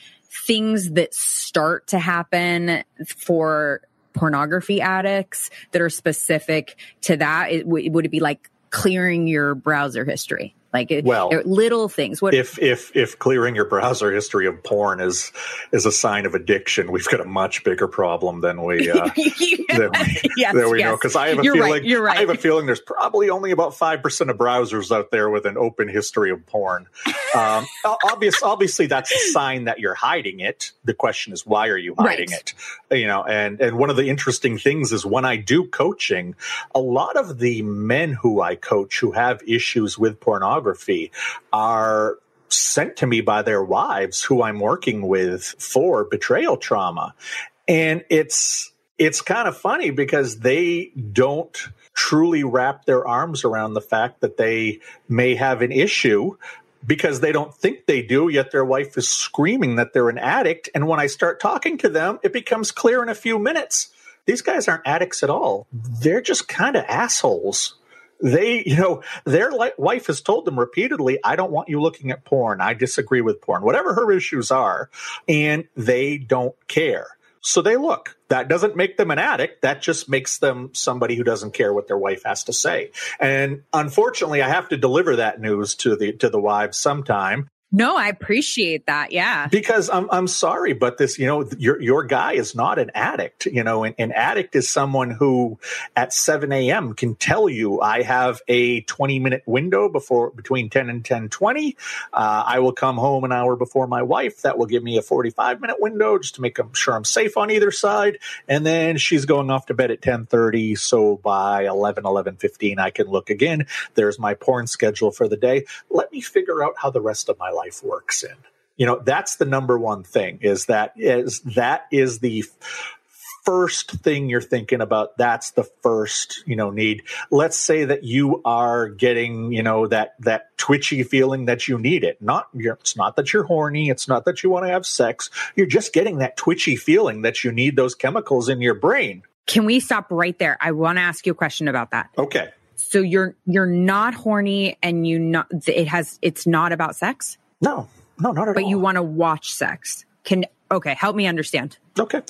things that start to happen for pornography addicts that are specific to that? It, would it be like clearing your browser history? Like well, little things. What if if if clearing your browser history of porn is is a sign of addiction? We've got a much bigger problem than we uh, than we, yes, than we yes. know. Because I have a You're feeling right. You're right. I have a feeling there's probably only about five percent of browsers out there with an open history of porn. Um, obvious, obviously, that's a sign that you're hiding it. The question is, why are you hiding right. it? You know, and and one of the interesting things is when I do coaching, a lot of the men who I coach who have issues with pornography are sent to me by their wives who I'm working with for betrayal trauma. And it's it's kind of funny because they don't truly wrap their arms around the fact that they may have an issue because they don't think they do, yet their wife is screaming that they're an addict. And when I start talking to them, it becomes clear in a few minutes. These guys aren't addicts at all. They're just kind of assholes they, you know, their wife has told them repeatedly, I don't want you looking at porn. I disagree with porn, whatever her issues are. And they don't care. So they look. That doesn't make them an addict. That just makes them somebody who doesn't care what their wife has to say. And unfortunately, I have to deliver that news to the to the wives sometime. No, I appreciate that. Yeah. Because I'm I'm sorry, but this, you know, your your guy is not an addict. You know, an, an addict is someone who at 7 a.m. can tell you I have a 20 minute window before between 10 and 10 20. Uh, I will come home an hour before my wife. That will give me a 45 minute window just to make sure I'm safe on either side. And then she's going off to bed at 10 30. So by 11, 11 15, I can look again. There's my porn schedule for the day. Let me figure out how the rest of my life life works in. You know, that's the number one thing is that is that is the first thing you're thinking about. That's the first you know need. Let's say that you are getting you know that that twitchy feeling that you need it. Not it's not that you're horny. It's not that you want to have sex. You're just getting that twitchy feeling that you need those chemicals in your brain. Can we stop right there? I want to ask you a question about that. Okay. So you're you're not horny and you not it has it's not about sex no, no, not at but all. But you want to watch sex. Can okay, help me understand. Okay.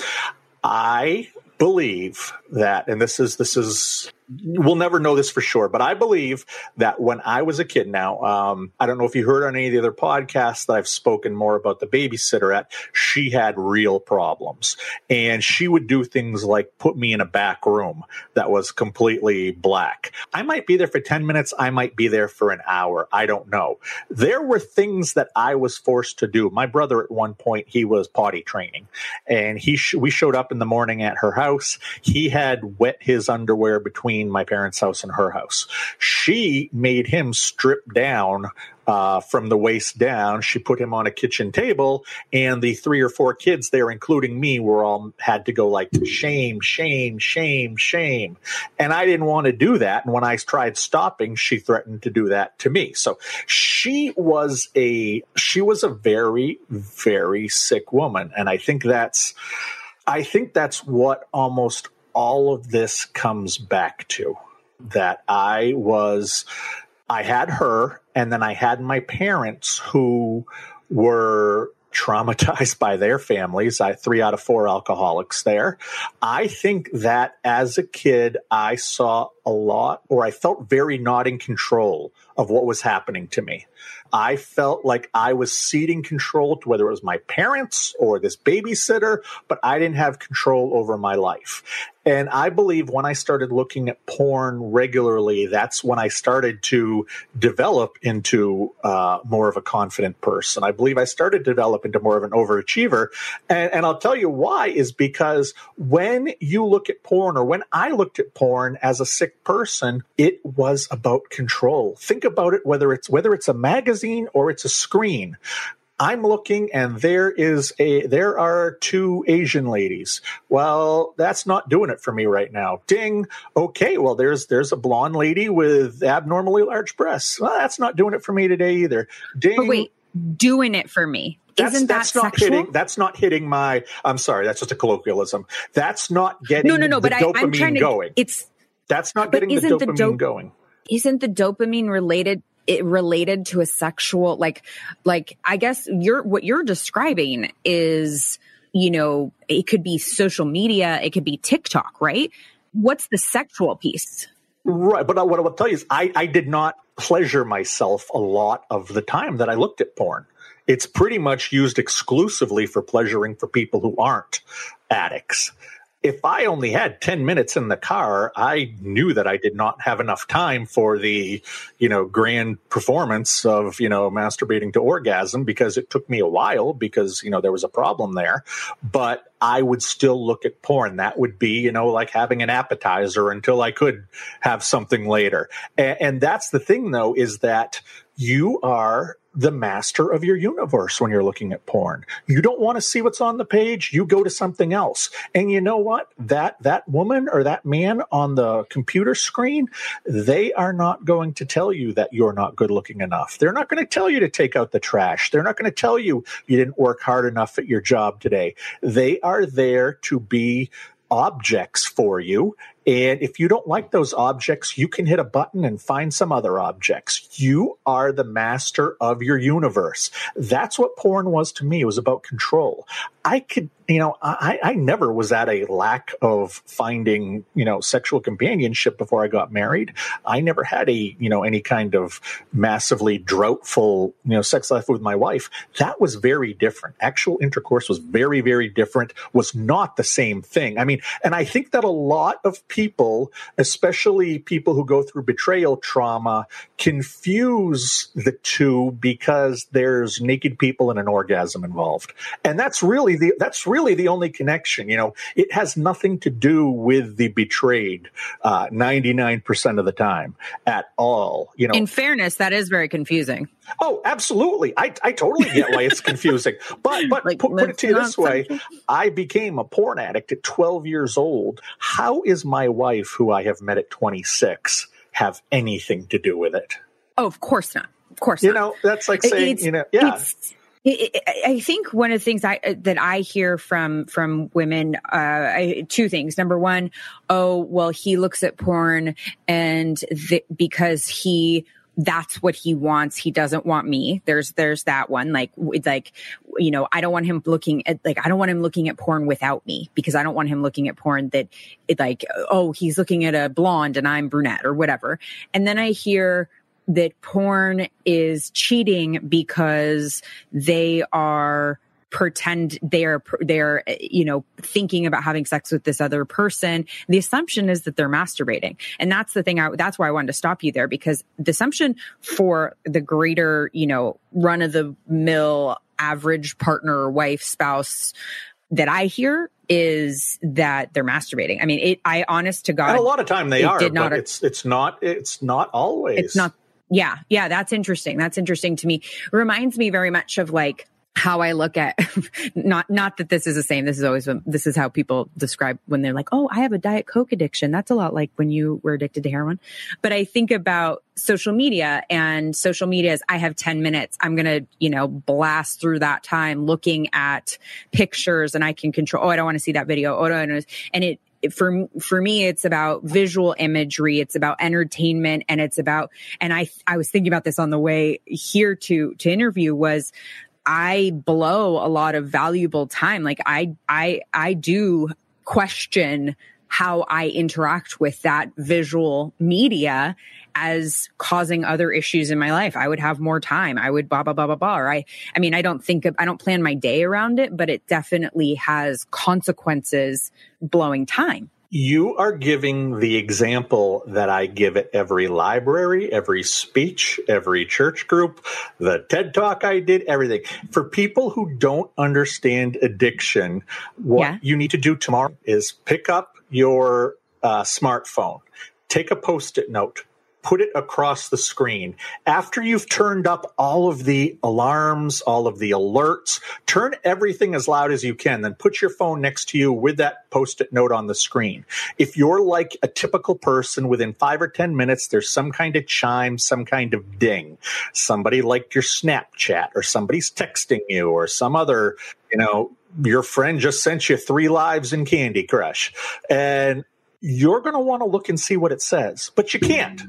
I believe that and this is this is we'll never know this for sure, but I believe that when I was a kid now, um, I don't know if you heard on any of the other podcasts that I've spoken more about the babysitter at, she had real problems. And she would do things like put me in a back room that was completely black. I might be there for 10 minutes, I might be there for an hour. I don't know. There were things that I was forced to do. My brother, at one point, he was potty training, and he sh- we showed up in the morning at her house. He had wet his underwear between between my parents' house and her house. She made him strip down uh, from the waist down. She put him on a kitchen table, and the three or four kids there, including me, were all had to go like shame, shame, shame, shame. And I didn't want to do that. And when I tried stopping, she threatened to do that to me. So she was a she was a very very sick woman, and I think that's I think that's what almost all of this comes back to that I was, I had her, and then I had my parents who were traumatized by their families. I three out of four alcoholics there. I think that as a kid, I saw a lot, or I felt very not in control of what was happening to me. I felt like I was ceding control to whether it was my parents or this babysitter, but I didn't have control over my life. And I believe when I started looking at porn regularly, that's when I started to develop into uh, more of a confident person. I believe I started to develop into more of an overachiever. And, and I'll tell you why is because when you look at porn or when I looked at porn as a sick person, it was about control. Think about it, whether it's, whether it's a magazine or it's a screen. I'm looking and there is a there are two Asian ladies. Well, that's not doing it for me right now. Ding. Okay, well there's there's a blonde lady with abnormally large breasts. Well, that's not doing it for me today either. Ding. But wait, doing it for me. That's, Isn't that's that not sexual? hitting. That's not hitting my. I'm sorry. That's just a colloquialism. That's not getting. no, no, no. the But I, dopamine I'm trying to. going. It's That's not getting the isn't the dopamine dope- going. isn't the dopamine related it related to a sexual like like i guess you're what you're describing is you know it could be social media it could be tiktok right? What's the sexual piece? Right, but what I will tell you is, I, I did not pleasure myself a lot of the time that I looked at porn. It's pretty much used exclusively for pleasuring for people who aren't addicts if I only had 10 minutes in the car, I knew that I did not have enough time for the, you know, grand performance of, you know, masturbating to orgasm because it took me a while because, you know, there was a problem there. But I would still look at porn. That would be, you know, like having an appetizer until I could have something later. And, and that's the thing, though, is that you are the master of your universe when you're looking at porn. You don't want to see what's on the page, you go to something else. And you know what? That that woman or that man on the computer screen, they are not going to tell you that you're not good looking enough. They're not going to tell you to take out the trash. They're not going to tell you you didn't work hard enough at your job today. They are there to be objects for you and if you don't like those objects, you can hit a button and find some other objects. You are the master of your universe. That's what porn was to me. It was about control. I could, you know, I, I never was at a lack of finding, you know, sexual companionship before I got married. I never had a, you know, any kind of massively droughtful, you know, sex life with my wife. That was very different. Actual intercourse was very, very different, was not the same thing. I mean, and I think that a lot of people, especially people who go through betrayal trauma, confuse the two because there's naked people and an orgasm involved. And that's really the that's really the only connection. You know, it has nothing to do with the betrayed uh, ninety nine percent of the time at all. You know, in fairness, that is very confusing. Oh, absolutely. I, I totally get why it's confusing. But but like, put, put it to you this way: I became a porn addict at 12 years old. How is my wife, who I have met at 26, have anything to do with it? Oh, of course not. Of course, you not. know that's like saying it's, you know, yeah. I think one of the things I that I hear from from women, uh, I, two things. Number one, oh well, he looks at porn and th- because he that's what he wants. He doesn't want me. There's there's that one. Like like you know, I don't want him looking at like I don't want him looking at porn without me because I don't want him looking at porn that it like oh he's looking at a blonde and I'm brunette or whatever. And then I hear that porn is cheating because they are pretend they're they're you know thinking about having sex with this other person. The assumption is that they're masturbating. And that's the thing I, that's why i wanted to stop you there because the assumption for the greater you know run of the mill average partner wife spouse that i hear is that they're masturbating. I mean it i honest to god and a lot of time they are did not, it's it's not it's not always it's not yeah yeah that's interesting that's interesting to me reminds me very much of like how I look at not not that this is the same. This is always this is how people describe when they're like, "Oh, I have a diet coke addiction." That's a lot like when you were addicted to heroin. But I think about social media and social media is I have 10 minutes. I'm going to, you know, blast through that time looking at pictures and I can control, oh, I don't want to see that video. Oh. And it, for for me it's about visual imagery it's about entertainment and it's about and i i was thinking about this on the way here to to interview was I blow a lot of valuable time. Like I, I, I do question how I interact with that visual media as causing other issues in my life. I would have more time. I would blah, blah, blah, blah, blah. Or I, I mean, I don't think, of, I don't plan my day around it, but it definitely has consequences blowing time you are giving the example that I give at every library, every speech, every church group, the TED talk I did, everything. For people who don't understand addiction, what yeah. you need to do tomorrow is pick up your uh, smartphone, take a post it note, put it across the screen. After you've turned up all of the alarms, all of the alerts, turn everything as loud as you can. Then put your phone next to you with that post it note on the screen. If you're like a typical person, within five or 10 minutes, there's some kind of chime, some kind of ding. Somebody liked your Snapchat, or somebody's texting you, or some other, you know, your friend just sent you three lives in Candy Crush. And you're going to want to look and see what it says, but you can't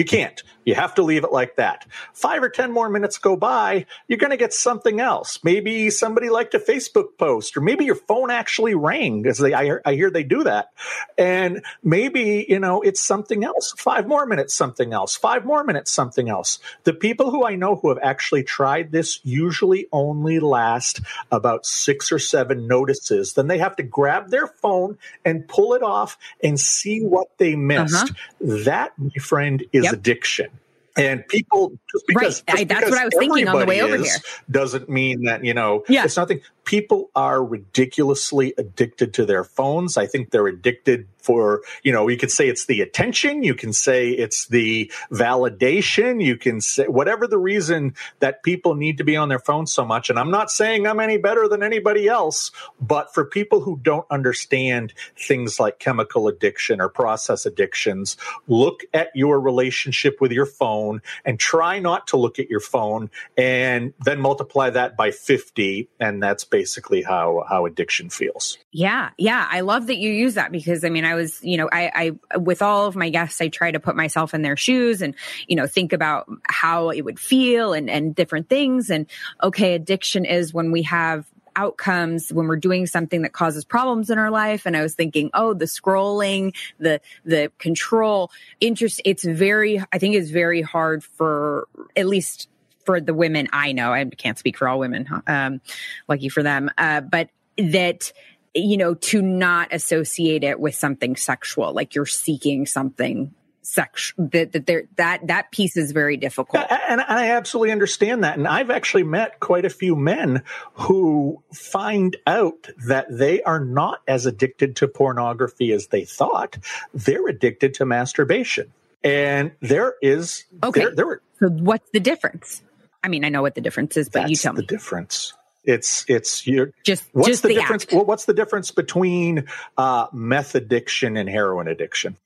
You can't. You have to leave it like that. Five or 10 more minutes go by, you're going to get something else. Maybe somebody liked a Facebook post, or maybe your phone actually rang, because I, hear, I hear they do that. And maybe, you know, it's something else. Five more minutes, something else. Five more minutes, something else. The people who I know who have actually tried this usually only last about six or seven notices. Then they have to grab their phone and pull it off and see what they missed. Uh-huh. That, my friend, is yep. addiction. And people, just because, right. just I, that's what I was thinking on the way over here. Doesn't mean that you know yeah. it's nothing people are ridiculously addicted to their phones. I think they're addicted for, you know, you could say it's the attention, you can say it's the validation, you can say whatever the reason that people need to be on their phones so much. And I'm not saying I'm any better than anybody else, but for people who don't understand things like chemical addiction or process addictions, look at your relationship with your phone and try not to look at your phone and then multiply that by 50 and that's basically basically how how addiction feels. Yeah, yeah, I love that you use that because I mean, I was, you know, I, I with all of my guests, I try to put myself in their shoes and you know think about how it would feel and and different things. And okay, addiction is when we have outcomes when we're doing something that causes problems in our life and i was thinking oh the scrolling the the control interest it's very i think it's very hard for at least for the women I know, I can't speak for all women, um, lucky for them, uh, but that you know to not associate it with something sexual, like you're seeking something sex that that there that that piece is very difficult. And I absolutely understand that and I've actually met quite a few men who find out that they are not as addicted to pornography as they thought. They're addicted to masturbation and there is okay. there, there so what's the difference I mean, I know what the difference is, but That's you tell me. the difference. It's it's you're just what's just the, the difference? Well, what's the difference between uh, meth addiction and heroin addiction?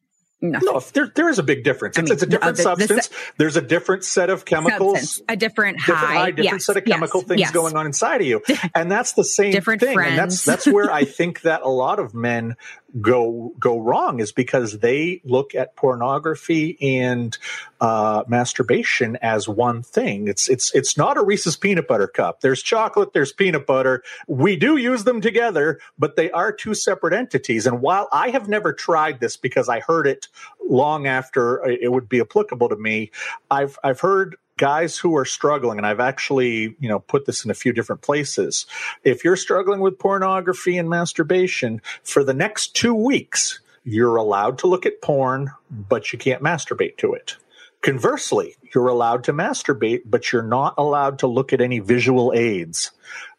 Nothing. No, there, there is a big difference. I mean, it's a different uh, the, substance. The, There's a different set of chemicals, substance, a different high, different, high, different yes, set of chemical yes, things yes. going on inside of you, and that's the same different thing. Friends. And that's that's where I think that a lot of men go go wrong is because they look at pornography and uh, masturbation as one thing. It's it's it's not a Reese's peanut butter cup. There's chocolate, there's peanut butter. We do use them together, but they are two separate entities. And while I have never tried this because I heard it long after it would be applicable to me, I've I've heard guys who are struggling and i've actually you know put this in a few different places. If you're struggling with pornography and masturbation for the next two weeks you're allowed to look at porn but you can't masturbate to it. Conversely you're allowed to masturbate but you're not allowed to look at any visual aids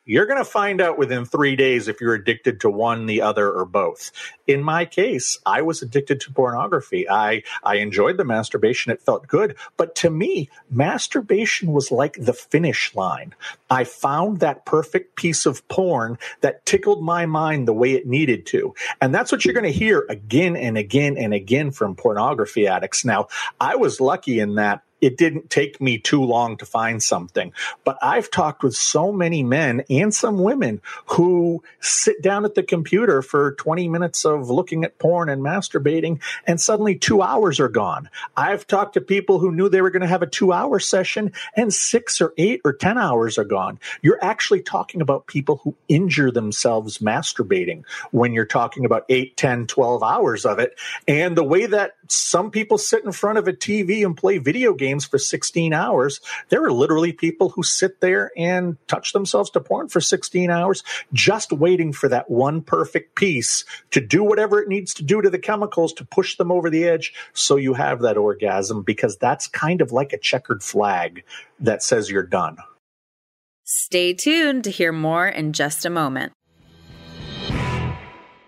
you're going to find out within three days if you're addicted to one, the other, or both. In my case, I was addicted to pornography. I, I enjoyed the masturbation. It felt good. But to me, masturbation was like the finish line. I found that perfect piece of porn that tickled my mind the way it needed to. And that's what you're going to hear again and again and again from pornography addicts. Now, I was lucky in that it didn't take me too long to find something. But I've talked with so many men and some women who sit down at the computer for 20 minutes of looking at porn and masturbating, and suddenly two hours are gone. I've talked to people who knew they were going to have a two hour session, and six or eight or 10 hours are gone. You're actually talking about people who injure themselves masturbating when you're talking about 8, 10, 12 hours of it. And the way that some people sit in front of a TV and play video games games for 16 hours. There are literally people who sit there and touch themselves to porn for 16 hours, just waiting for that one perfect piece to do whatever it needs to do to the chemicals to push them over the edge so you have that orgasm because that's kind of like a checkered flag that says you're done. Stay tuned to hear more in just a moment.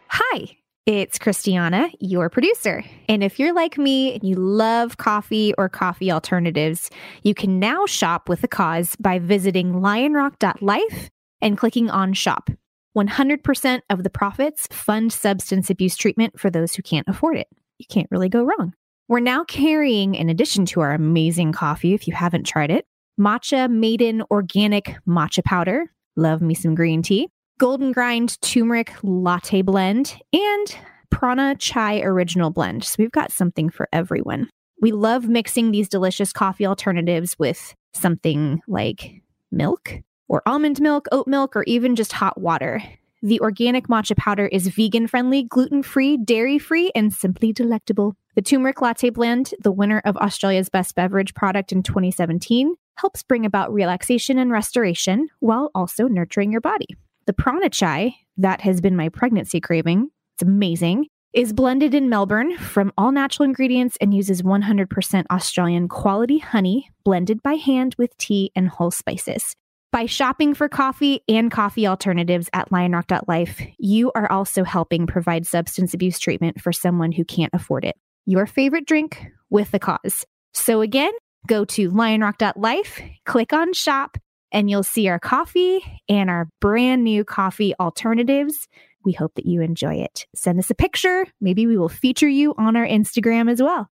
Hi. It's Christiana, your producer. And if you're like me and you love coffee or coffee alternatives, you can now shop with a cause by visiting lionrock.life and clicking on shop. 100% of the profits fund substance abuse treatment for those who can't afford it. You can't really go wrong. We're now carrying, in addition to our amazing coffee, if you haven't tried it, matcha maiden organic matcha powder. Love me some green tea golden grind turmeric latte blend, and prana chai original blend. So we've got something for everyone. We love mixing these delicious coffee alternatives with something like milk or almond milk, oat milk, or even just hot water. The organic matcha powder is vegan friendly, gluten free, dairy free, and simply delectable. The turmeric latte blend, the winner of Australia's best beverage product in 2017, helps bring about relaxation and restoration while also nurturing your body. The prana chai, that has been my pregnancy craving, it's amazing, is blended in Melbourne from all natural ingredients and uses 100% Australian quality honey blended by hand with tea and whole spices. By shopping for coffee and coffee alternatives at lionrock.life, you are also helping provide substance abuse treatment for someone who can't afford it. Your favorite drink with the cause. So again, go to lionrock.life, click on shop, and you'll see our coffee and our brand new coffee alternatives. We hope that you enjoy it. Send us a picture. Maybe we will feature you on our Instagram as well.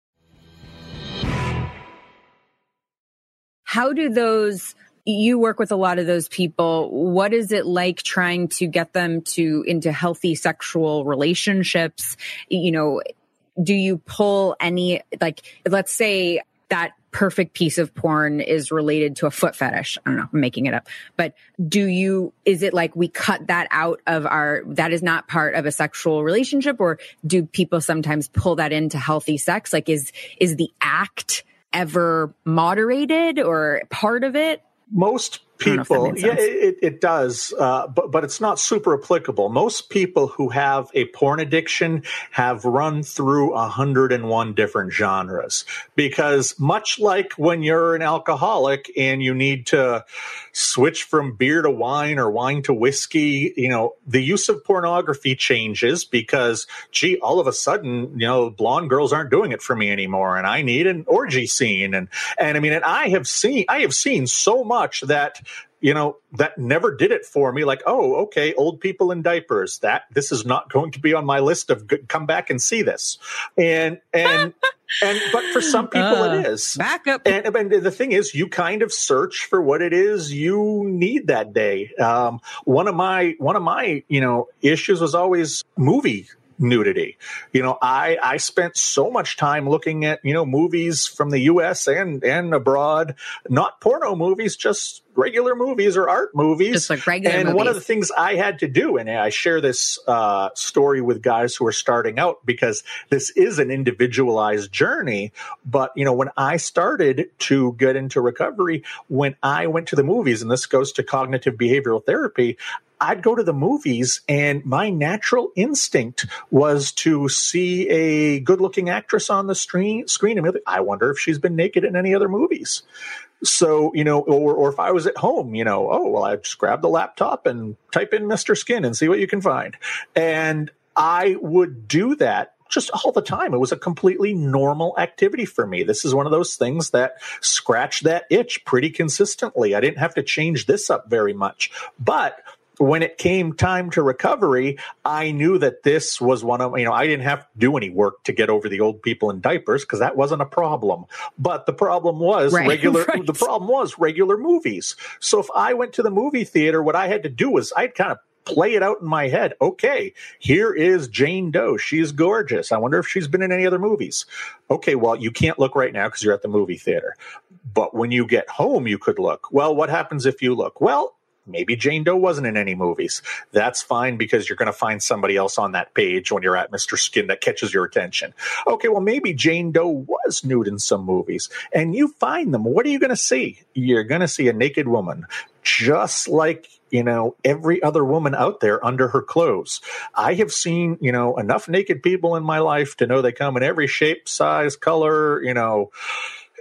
How do those you work with a lot of those people. What is it like trying to get them to into healthy sexual relationships? You know, do you pull any like let's say that perfect piece of porn is related to a foot fetish. I don't know, I'm making it up. But do you, is it like we cut that out of our, that is not part of a sexual relationship? Or do people sometimes pull that into healthy sex? Like is, is the act ever moderated or part of it? most people. yeah it, it does uh, but, but it's not super applicable. Most people who have a porn addiction have run through 101 different genres because much like when you're an alcoholic and you need to switch from beer to wine or wine to whiskey you know the use of pornography changes because gee all of a sudden you know blonde girls aren't doing it for me anymore and i need an orgy scene. And and i mean and i have seen i have seen so much that you know that never did it for me like oh okay old people in diapers that this is not going to be on my list of good, come back and see this. And and and but for some people uh, it is. back up. And, and, the thing is you kind of search for what it is you need that day. Um, one of my one of my you know issues was always movie nudity. You know, I I spent so much time looking at you know movies from the U.S. and and abroad, not porno movies, just regular movies or art movies. Just like regular and movies. one of the things I had to do, and I share this uh, story with guys who are starting out because this is an individualized journey. But, you know, when I started to get into recovery, when I went to the movies, and this goes to cognitive behavioral therapy, I'd go to the movies and my natural instinct was to see a good looking actress on the screen screen and I wonder if she's been naked in any other movies. So, you know, or, or if I was at home, you know, oh, well, I just grab the laptop and type in Mr. Skin and see what you can find. And I would do that just all the time. It was a completely normal activity for me. This is one of those things that scratched that itch pretty consistently. I didn't have to change this up very much. But when it came time to recovery, I knew that this was one of, you know, I didn't have to do any work to get over the old people in diapers because that wasn't a problem. But the problem was right, regular, right. the problem was regular movies. So if I went to the movie theater, what I had to do was I'd kind of play it out in my head. Okay, here is Jane Doe. She's gorgeous. I wonder if she's been in any other movies. Okay, well, you can't look right now because you're at the movie theater. But when you get home, you could look. Well, what happens if you look? Well, maybe Jane Doe wasn't in any movies. That's fine because you're going to find somebody else on that page when you're at Mr. Skin that catches your attention. Okay, well, maybe Jane Doe was nude in some movies and you find them. What are you going to see? You're going to see a naked woman just like you know every other woman out there under her clothes i have seen you know enough naked people in my life to know they come in every shape size color you know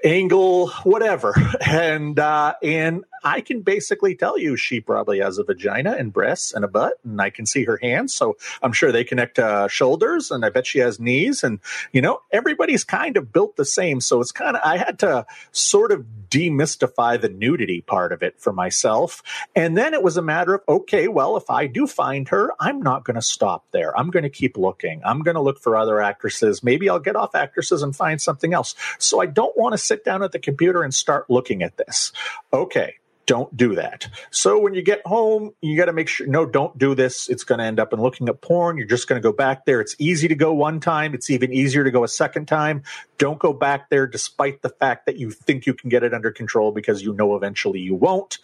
angle, whatever. And uh, and I can basically tell you she probably has a vagina and breasts and a butt, and I can see her hands. So I'm sure they connect uh, shoulders, and I bet she has knees. And you know, everybody's kind of built the same. So it's kind of I had to sort of demystify the nudity part of it for myself. And then it was a matter of okay, well, if I do find her, I'm not going to stop there. I'm going to keep looking. I'm going to look for other actresses. Maybe I'll get off actresses and find something else. So I don't want to sit down at the computer and start looking at this. Okay, don't do that. So when you get home, you got to make sure, no, don't do this. It's going to end up in looking at porn. You're just going to go back there. It's easy to go one time. It's even easier to go a second time. Don't go back there despite the fact that you think you can get it under control because you know eventually you won't.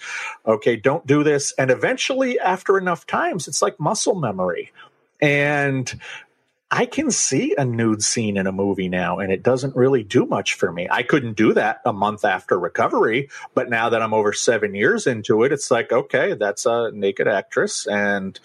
Okay. Don't do this. And eventually after enough times, it's like muscle memory. And I can see a nude scene in a movie now, and it doesn't really do much for me. I couldn't do that a month after recovery, but now that I'm over seven years into it, it's like, okay, that's a naked actress. And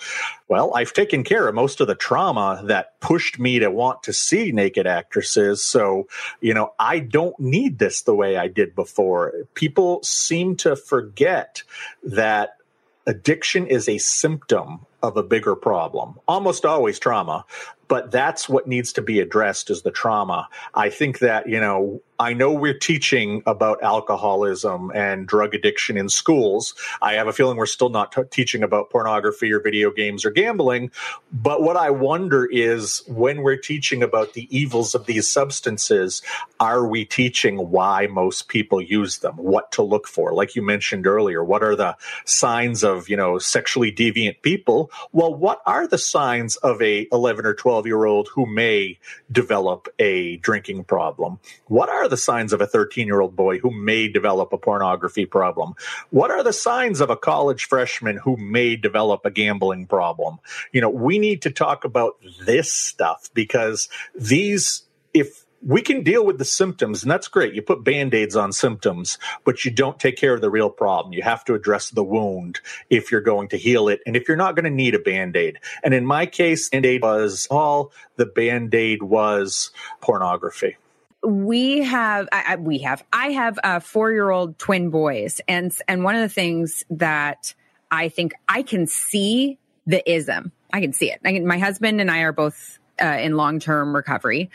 well, I've taken care of most of the trauma that pushed me to want to see naked actresses. So, you know, I don't need this the way I did before. People seem to forget that addiction is a symptom of a bigger problem, almost always trauma, but that's what needs to be addressed is the trauma. I think that, you know, I know we're teaching about alcoholism and drug addiction in schools. I have a feeling we're still not t- teaching about pornography or video games or gambling. But what I wonder is when we're teaching about the evils of these substances, are we teaching why most people use them, what to look for? Like you mentioned earlier, what are the signs of, you know, sexually deviant people? Well, what are the signs of a 11 or 12 year old who may develop a drinking problem? What are the signs of a 13 year old boy who may develop a pornography problem? What are the signs of a college freshman who may develop a gambling problem? You know, we need to talk about this stuff because these, if we can deal with the symptoms, and that's great. You put band aids on symptoms, but you don't take care of the real problem. You have to address the wound if you're going to heal it, and if you're not going to need a band aid. And in my case, band aid was all the band aid was pornography we have I, we have i have uh, four year old twin boys and and one of the things that i think i can see the ism i can see it can, my husband and i are both uh, in long term recovery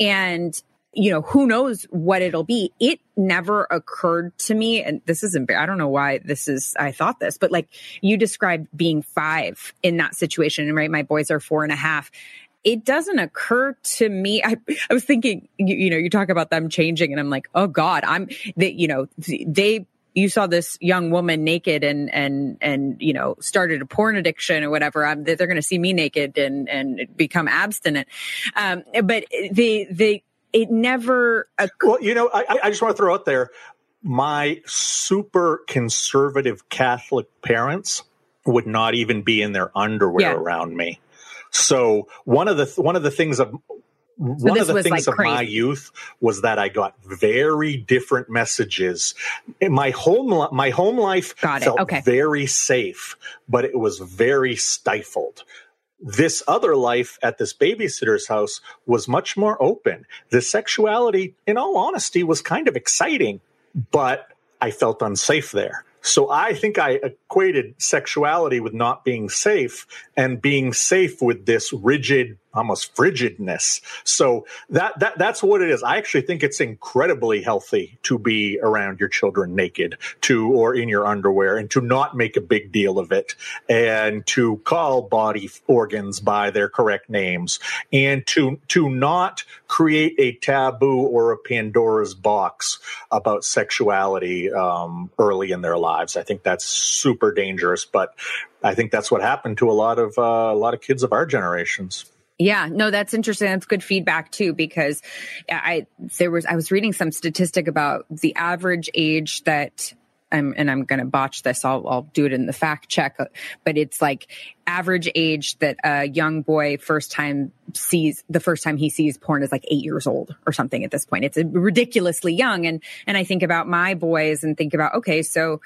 and you know who knows what it'll be it never occurred to me and this is embar- i don't know why this is i thought this but like you described being five in that situation and right my boys are four and a half it doesn't occur to me. I, I was thinking, you, you know, you talk about them changing, and I'm like, oh God, I'm that, you know, they you saw this young woman naked and and and you know started a porn addiction or whatever I'm, they're going to see me naked and and become abstinent um, but they they it never well you know I, I just want to throw out there my super conservative catholic parents would not even be in their underwear yeah. around me so one of the one of the things of one of the things like of crazy. my youth was that I got very different messages. My home my home life felt okay. very safe, but it was very stifled. This other life at this babysitter's house was much more open. The sexuality, in all honesty, was kind of exciting, but I felt unsafe there. So I think I equated sexuality with not being safe and being safe with this rigid almost frigidness. So that that that's what it is. I actually think it's incredibly healthy to be around your children naked, to or in your underwear, and to not make a big deal of it, and to call body organs by their correct names, and to to not create a taboo or a Pandora's box about sexuality um, early in their lives. I think that's super dangerous, but I think that's what happened to a lot of uh, a lot of kids of our generations. Yeah, no, that's interesting. That's good feedback too, because I there was I was reading some statistic about the average age that I'm, and I'm going to botch this. I'll, I'll do it in the fact check, but it's like average age that a young boy first time sees the first time he sees porn is like eight years old or something at this point. It's ridiculously young. And, and I think about my boys and think about, okay, so,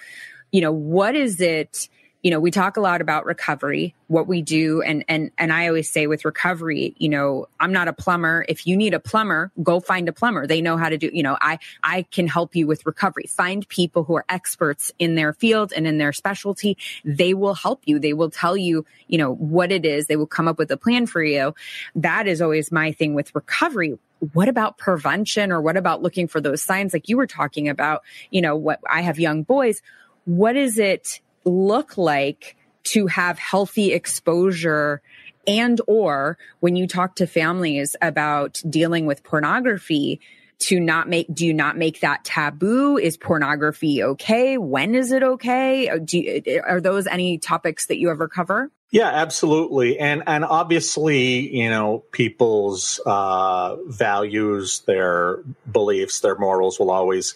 you know, what is it? You know, we talk a lot about recovery, what we do. And, and, and I always say with recovery, you know, I'm not a plumber. If you need a plumber, go find a plumber. They know how to do, you know, I, I can help you with recovery. Find people who are experts in their field and in their specialty. They will help you. They will tell you, you know, what it is. They will come up with a plan for you. That is always my thing with recovery what about prevention or what about looking for those signs like you were talking about you know what i have young boys what is it look like to have healthy exposure and or when you talk to families about dealing with pornography to not make do you not make that taboo? Is pornography okay? When is it okay? Uh, do you, are those any topics that you ever cover? Yeah, absolutely, and and obviously, you know, people's uh, values, their beliefs, their morals will always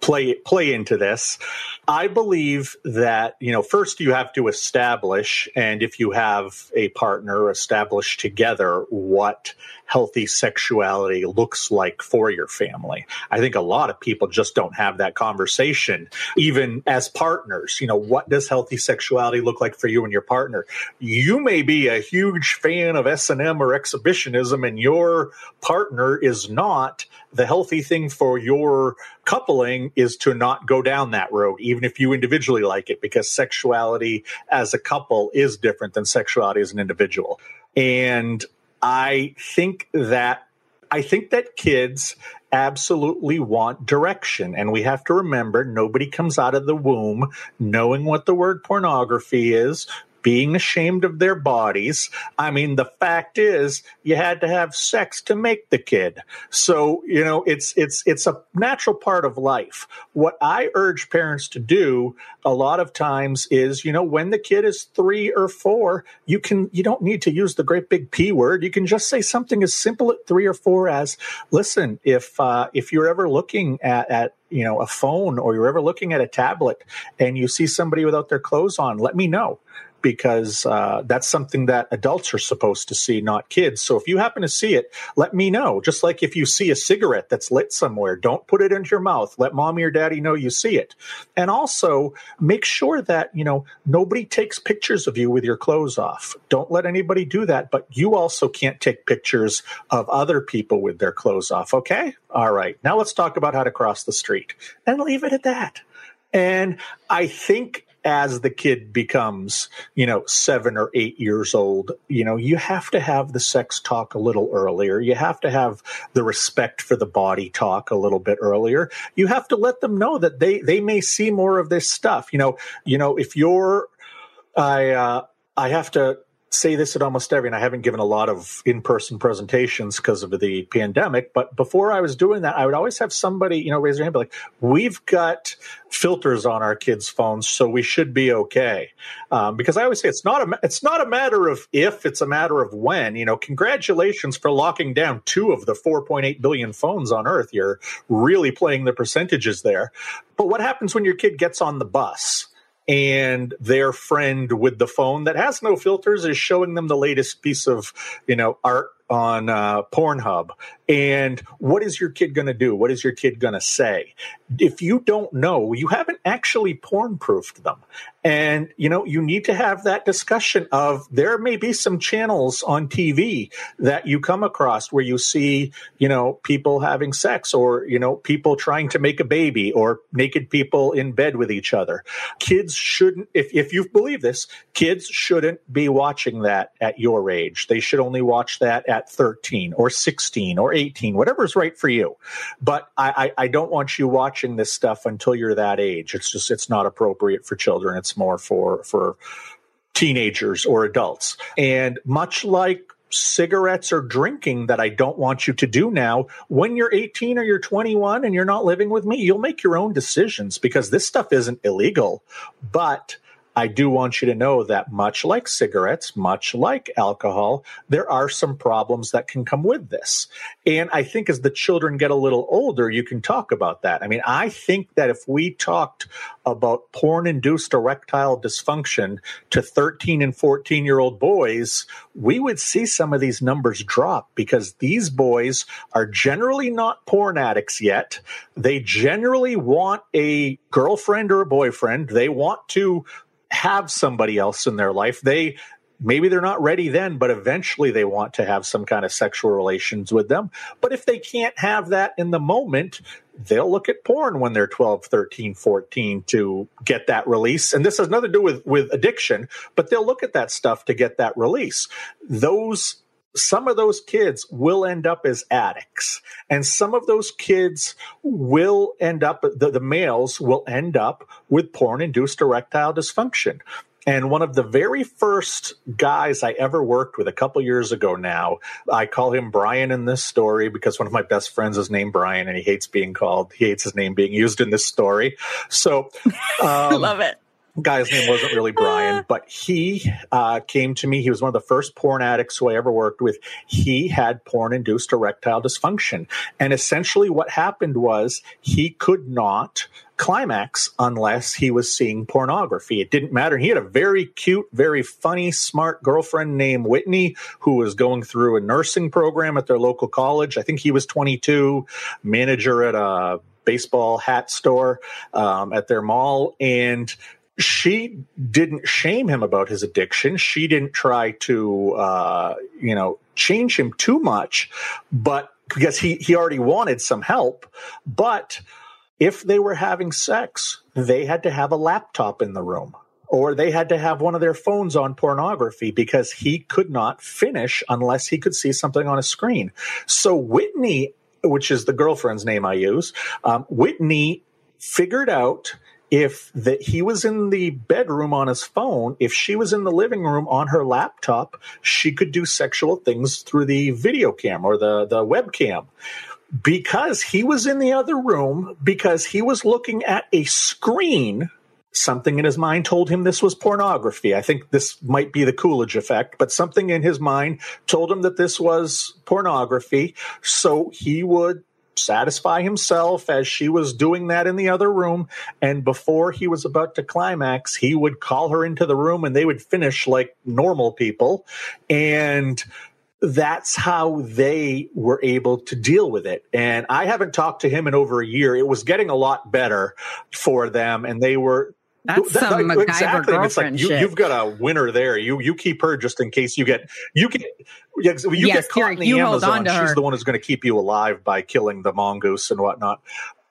play play into this. I believe that, you know, first you have to establish and if you have a partner establish together what healthy sexuality looks like for your family. I think a lot of people just don't have that conversation even as partners. You know, what does healthy sexuality look like for you and your partner? You may be a huge fan of S&M or exhibitionism and your partner is not the healthy thing for your coupling is to not go down that road, even if you individually like it, because sexuality as a couple is different than sexuality as an individual. And I think that I think that kids absolutely want direction. And we have to remember nobody comes out of the womb knowing what the word pornography is, being ashamed of their bodies. I mean, the fact is you had to have sex to make the kid. So, you know, it's it's it's a natural part of life. What I urge parents to do a lot of times is, you know, when the kid is 3 or 4, you can you don't need to use the great big P word. You can just say something as simple at 3 or 4 as, "Listen, if uh if you're ever looking at at you know a phone or you're ever looking at a tablet and you see somebody without their clothes on let me know because uh, that's something that adults are supposed to see, not kids. So if you happen to see it, let me know. Just like if you see a cigarette that's lit somewhere, don't put it into your mouth. Let mommy or daddy know you see it. And also make sure that, you know, nobody takes pictures of you with your clothes off. Don't let anybody do that. But you also can't take pictures of other people with their clothes off. Okay. All right. Now let's talk about how to cross the street and leave it at that. And I think as the kid becomes, you know, seven or eight years old, you know, you have to have the sex talk a little earlier. You have to have the respect for the body talk a little bit earlier. You have to let them know that they they may see more of this stuff. You know, you know, if you're I uh I have to say this at almost every, and I haven't given a lot of in person presentations because of the pandemic. But before I was doing that, I would always have somebody, you know, raise their hand, be like, "We've got filters on our kids' phones, so we should be okay." Um, because I always say it's not a it's not a matter of if, it's a matter of when. You know, congratulations for locking down two of the 4.8 billion phones on Earth. You're really playing the percentages there. But what happens when your kid gets on the bus? And their friend with the phone that has no filters is showing them the latest piece of you know art on uh, Pornhub. And what is your kid going to do? What is your kid going to say? If you don't know, you haven't actually porn proofed them. And, you know, you need to have that discussion of there may be some channels on TV that you come across where you see, you know, people having sex or, you know, people trying to make a baby or naked people in bed with each other. Kids shouldn't, if, if you believe this, kids shouldn't be watching that at your age. They should only watch that at at 13 or 16 or 18, whatever's right for you. But I, I, I don't want you watching this stuff until you're that age. It's just, it's not appropriate for children. It's more for, for teenagers or adults. And much like cigarettes or drinking that I don't want you to do now. When you're 18 or you're 21 and you're not living with me, you'll make your own decisions because this stuff isn't illegal. But I do want you to know that much like cigarettes, much like alcohol, there are some problems that can come with this. And I think as the children get a little older, you can talk about that. I mean, I think that if we talked about porn induced erectile dysfunction to 13 and 14 year old boys, we would see some of these numbers drop because these boys are generally not porn addicts yet. They generally want a girlfriend or a boyfriend. They want to have somebody else in their life. They maybe they're not ready then, but eventually they want to have some kind of sexual relations with them. But if they can't have that in the moment, they'll look at porn when they're 12, 13, 14 to get that release. And this has nothing to do with, with addiction, but they'll look at that stuff to get that release. Those some of those kids will end up as addicts and some of those kids will end up the, the males will end up with porn induced erectile dysfunction And one of the very first guys I ever worked with a couple years ago now, I call him Brian in this story because one of my best friends is named Brian and he hates being called, he hates his name being used in this story. So, um, love it guy's name wasn't really Brian, but he uh, came to me. He was one of the first porn addicts who I ever worked with. He had porn induced erectile dysfunction. And essentially, what happened was he could not climax unless he was seeing pornography. It didn't matter. He had a very cute, very funny, smart girlfriend named Whitney who was going through a nursing program at their local college. I think he was 22, manager at a baseball hat store um, at their mall. And she didn't shame him about his addiction. She didn't try to, uh, you know, change him too much, but because he, he already wanted some help. But if they were having sex, they had to have a laptop in the room or they had to have one of their phones on pornography because he could not finish unless he could see something on a screen. So Whitney, which is the girlfriend's name I use, um, Whitney figured out if that he was in the bedroom on his phone, if she was in the living room on her laptop, she could do sexual things through the video cam or the, the webcam. Because he was in the other room, because he was looking at a screen, something in his mind told him this was pornography. I think this might be the Coolidge effect, but something in his mind told him that this was pornography. So he would satisfy himself as she was doing that in the other room. And before he was about to climax, he would call her into the room and they would finish like normal people. And that's how they were able to deal with it. And I haven't talked to him in over a year. It was getting a lot better for them. And they were that's that, some MacGyver exactly. It's like you, have got a winner there. You you keep her just in case you get you get you yes, get caught in the Amazon. She's the one who's going to keep you alive by killing the mongoose and whatnot.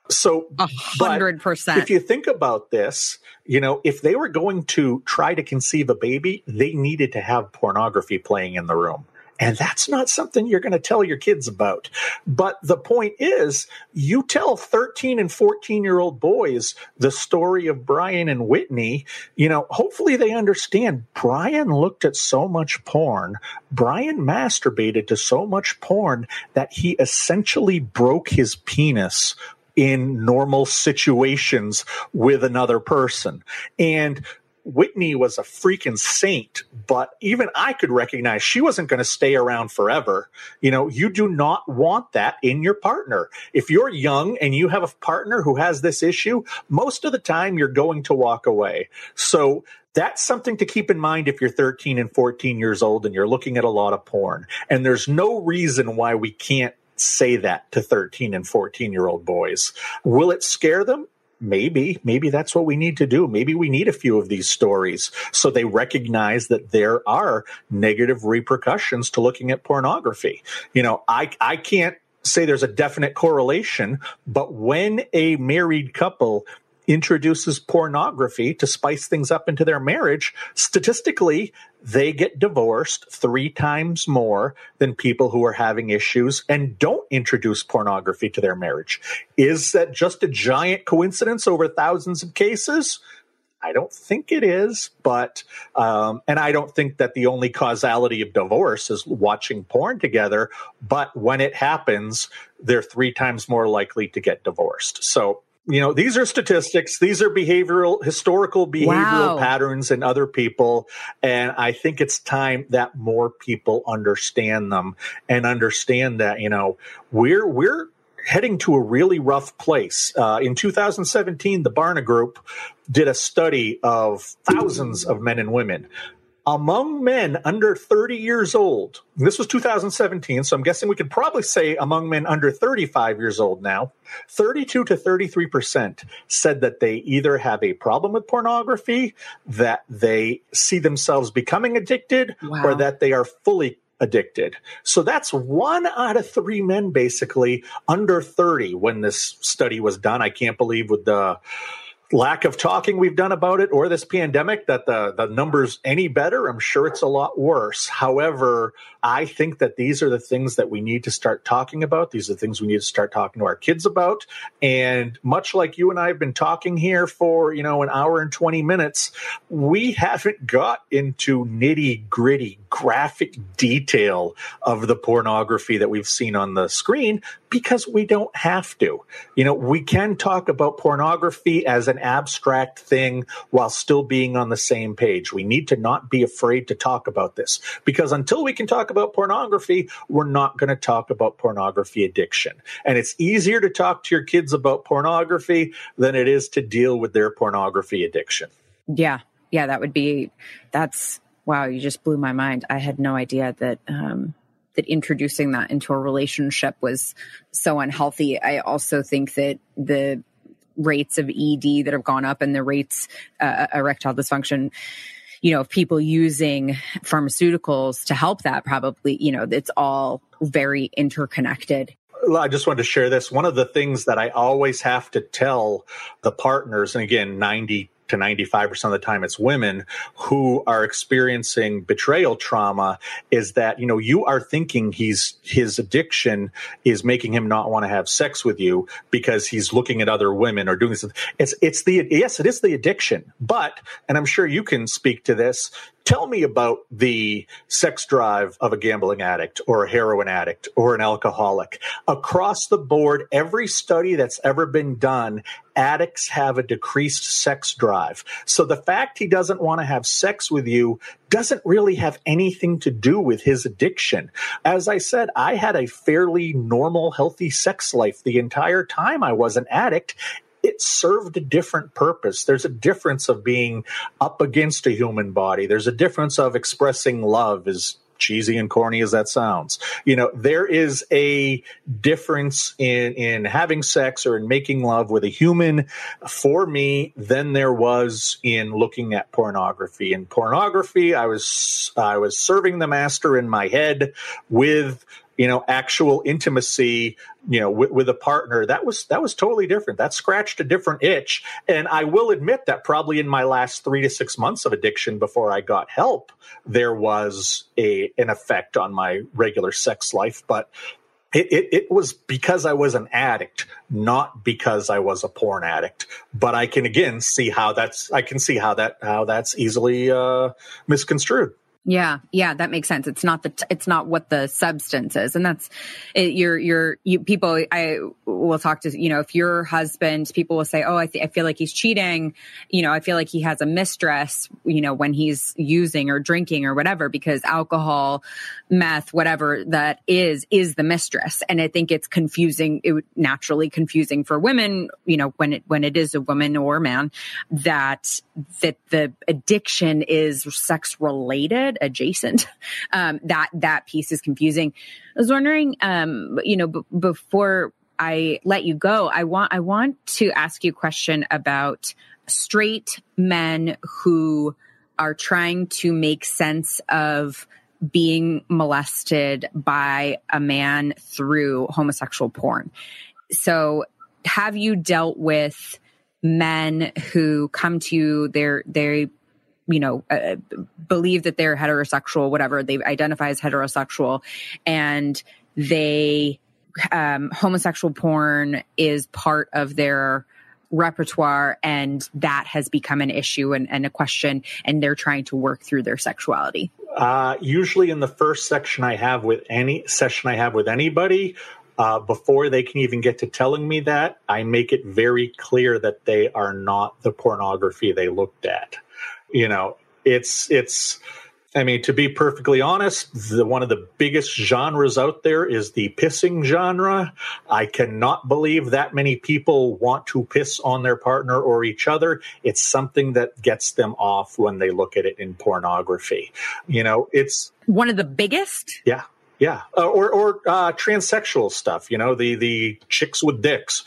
So, a hundred percent. If you think about this, you know, if they were going to try to conceive a baby, they needed to have pornography playing in the room. And that's not something you're going to tell your kids about. But the point is, you tell 13 and 14 year old boys the story of Brian and Whitney, you know, hopefully they understand Brian looked at so much porn. Brian masturbated to so much porn that he essentially broke his penis in normal situations with another person. And Whitney was a freaking saint, but even I could recognize she wasn't going to stay around forever. You know, you do not want that in your partner. If you're young and you have a partner who has this issue, most of the time you're going to walk away. So that's something to keep in mind if you're 13 and 14 years old and you're looking at a lot of porn. And there's no reason why we can't say that to 13 and 14 year old boys. Will it scare them? Maybe maybe that's what we need to do. Maybe we need a few of these stories so they recognize that there are negative repercussions to looking at pornography. You know i i can't say there's a definite correlation but when a married couple introduces pornography to spice things up into their marriage, statistically, they get divorced three times more than people who are having issues and don't introduce pornography to their marriage. Is that just a giant coincidence over thousands of cases? I don't think it is, but um, and I don't think that the only causality of divorce is watching porn together. But when it happens, they're three times more likely to get divorced. So you know these are statistics. These are behavioral historical behavioral wow. patterns in other people. And i think it's time that more people understand them and understand that you know we're we're heading to a really rough place. Uh, in 2017 the barna group did a study of thousands of men and women among men under 30 years old, this was 2017, so I'm guessing we could probably say among men under 35 years old now, 32 to 33% said that they either have a problem with pornography, that they see themselves becoming addicted, wow. or that they are fully addicted. So that's one out of three men basically under 30 when this study was done. I can't believe with the lack of talking we've done about it or this pandemic that the, the numbers any better. I'm sure it's a lot worse. However, I think that these are the things that we need to start talking about. These are the things we need to start talking to our kids about. And much like you and I have been talking here for, you know, an hour and 20 minutes, we haven't got into nitty gritty graphic detail of the pornography that we've seen on the screen because we don't have to. You know, we can talk about pornography as an abstract thing while still being on the same page. We need to not be afraid to talk about this because until we can talk about pornography, we're not going to talk about pornography addiction. And it's easier to talk to your kids about pornography than it is to deal with their pornography addiction. Yeah. Yeah, that would be that's wow, you just blew my mind. I had no idea that um that introducing that into a relationship was so unhealthy. I also think that the rates of ED that have gone up and the rates uh, erectile dysfunction you know, of people using pharmaceuticals to help that probably, you know, it's all very interconnected. I just wanted to share this. One of the things that I always have to tell the partners, and again, 90 to 95% of the time it's women who are experiencing betrayal trauma is that you know you are thinking he's his addiction is making him not want to have sex with you because he's looking at other women or doing something. It's it's the yes it is the addiction but and i'm sure you can speak to this Tell me about the sex drive of a gambling addict or a heroin addict or an alcoholic. Across the board, every study that's ever been done, addicts have a decreased sex drive. So the fact he doesn't want to have sex with you doesn't really have anything to do with his addiction. As I said, I had a fairly normal, healthy sex life the entire time I was an addict it served a different purpose. There's a difference of being up against a human body. There's a difference of expressing love as cheesy and corny as that sounds. You know, there is a difference in in having sex or in making love with a human for me than there was in looking at pornography. In pornography, I was I was serving the master in my head with you know actual intimacy you know with, with, a partner that was that was totally different that scratched a different itch and i will admit that probably in my last three to six months of addiction before i got help there was a an effect on my regular sex life but it, it, it, was because I was an addict, not because I was a porn addict. But I can again see how that's I can see how that how that's easily uh, misconstrued. Yeah, yeah, that makes sense. It's not the t- it's not what the substance is, and that's it, you're you're you people. I will talk to you know if your husband, people will say, oh, I, th- I feel like he's cheating. You know, I feel like he has a mistress. You know, when he's using or drinking or whatever, because alcohol, meth, whatever that is, is the mistress, and I think it's confusing. It naturally confusing for women. You know, when it when it is a woman or a man, that that the addiction is sex related adjacent. Um, that that piece is confusing. I was wondering, um, you know, b- before I let you go, I want I want to ask you a question about straight men who are trying to make sense of being molested by a man through homosexual porn. So, have you dealt with men who come to you? They're they you know, uh, believe that they're heterosexual, whatever they identify as heterosexual, and they um, homosexual porn is part of their repertoire and that has become an issue and, and, a question and they're trying to work through their sexuality. Uh, usually in the first section i have with any session i have with anybody uh, before they can even get to telling me that i make it very clear that they are not the pornography they looked at you know, it's it's I mean, to be perfectly honest, the, one of the biggest genres out there is the pissing genre. I cannot believe that many people want to piss on their partner or each other. It's something that gets them off when they look at it in pornography. You know, it's one of the biggest. Yeah. Yeah, uh, or or uh, transsexual stuff. You know, the the chicks with dicks.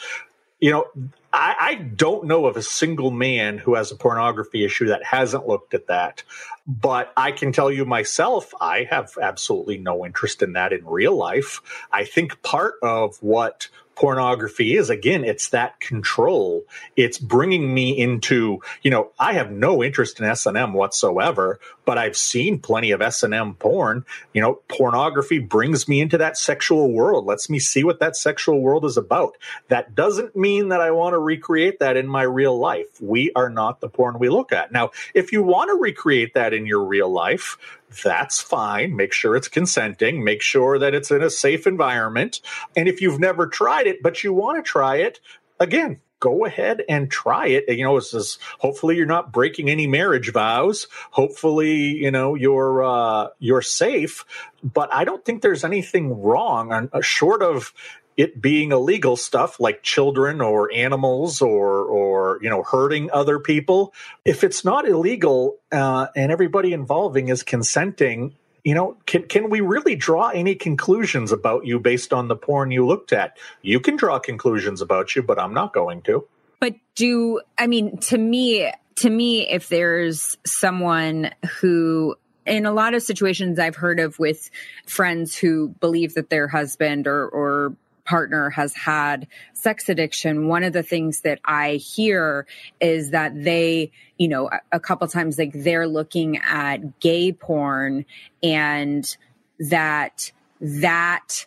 You know, I, I, don't know of a single man who has a pornography issue that hasn't looked at that. But I can tell you myself, I have absolutely no interest in that in real life. I think part of what pornography is again it's that control. It's bringing me into you know i have no interest in s&m whatsoever but i've seen plenty of s&m porn. You know pornography brings me into that sexual world lets me see what that sexual world is about. That doesn't mean that i want to recreate that in my real life. We are not the porn we look at. Now if you want to recreate that in your real life that's fine. Make sure it's consenting. Make sure that it's in a safe environment. And if you've never tried it, but you want to try it, again, go ahead and try it. You know, it's just, hopefully you're not breaking any marriage vows. Hopefully, you know, you're uh, you're safe. But I don't think there's anything wrong, on, uh, short of it being illegal stuff like children or animals or or you know hurting other people. If it's not illegal uh, and everybody involving is consenting you know can can we really draw any conclusions about you based on the porn you looked at? You can draw conclusions about you but i'm not going to. But do i mean to me to me if there's someone who in a lot of situations I've heard of with friends who believe that their husband or, or partner has had sex addiction, one of the things that I hear is that they, you know, a, couple times like they're looking at gay porn and that that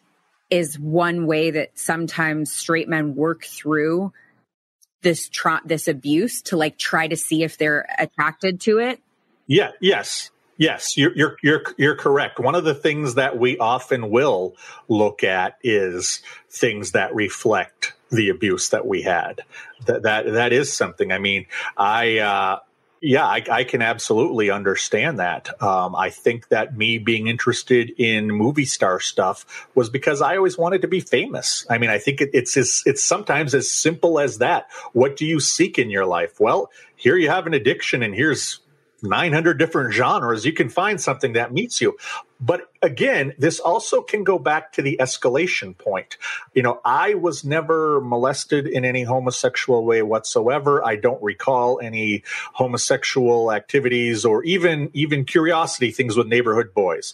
is one way that sometimes straight men work through this tra- this abuse to like try to see if they're attracted to it. Yeah, yes. Yes, you're, you're you're you're correct. One of the things that we often will look at is things that reflect the abuse that we had. That that that is something. I mean, I. Uh, yeah, I, I, can absolutely understand that. Um, I think that me being interested in movie star stuff was because I always wanted to be famous. I mean, I think it, it's as, it's sometimes as simple as that. What do you seek in your life? Well, here you have an addiction, and here's 900 different genres, you can find something that meets you. But again, this also can go back to the escalation point. You know, I was never molested in any homosexual way whatsoever. I don't recall any homosexual activities or even even curiosity things with neighborhood boys.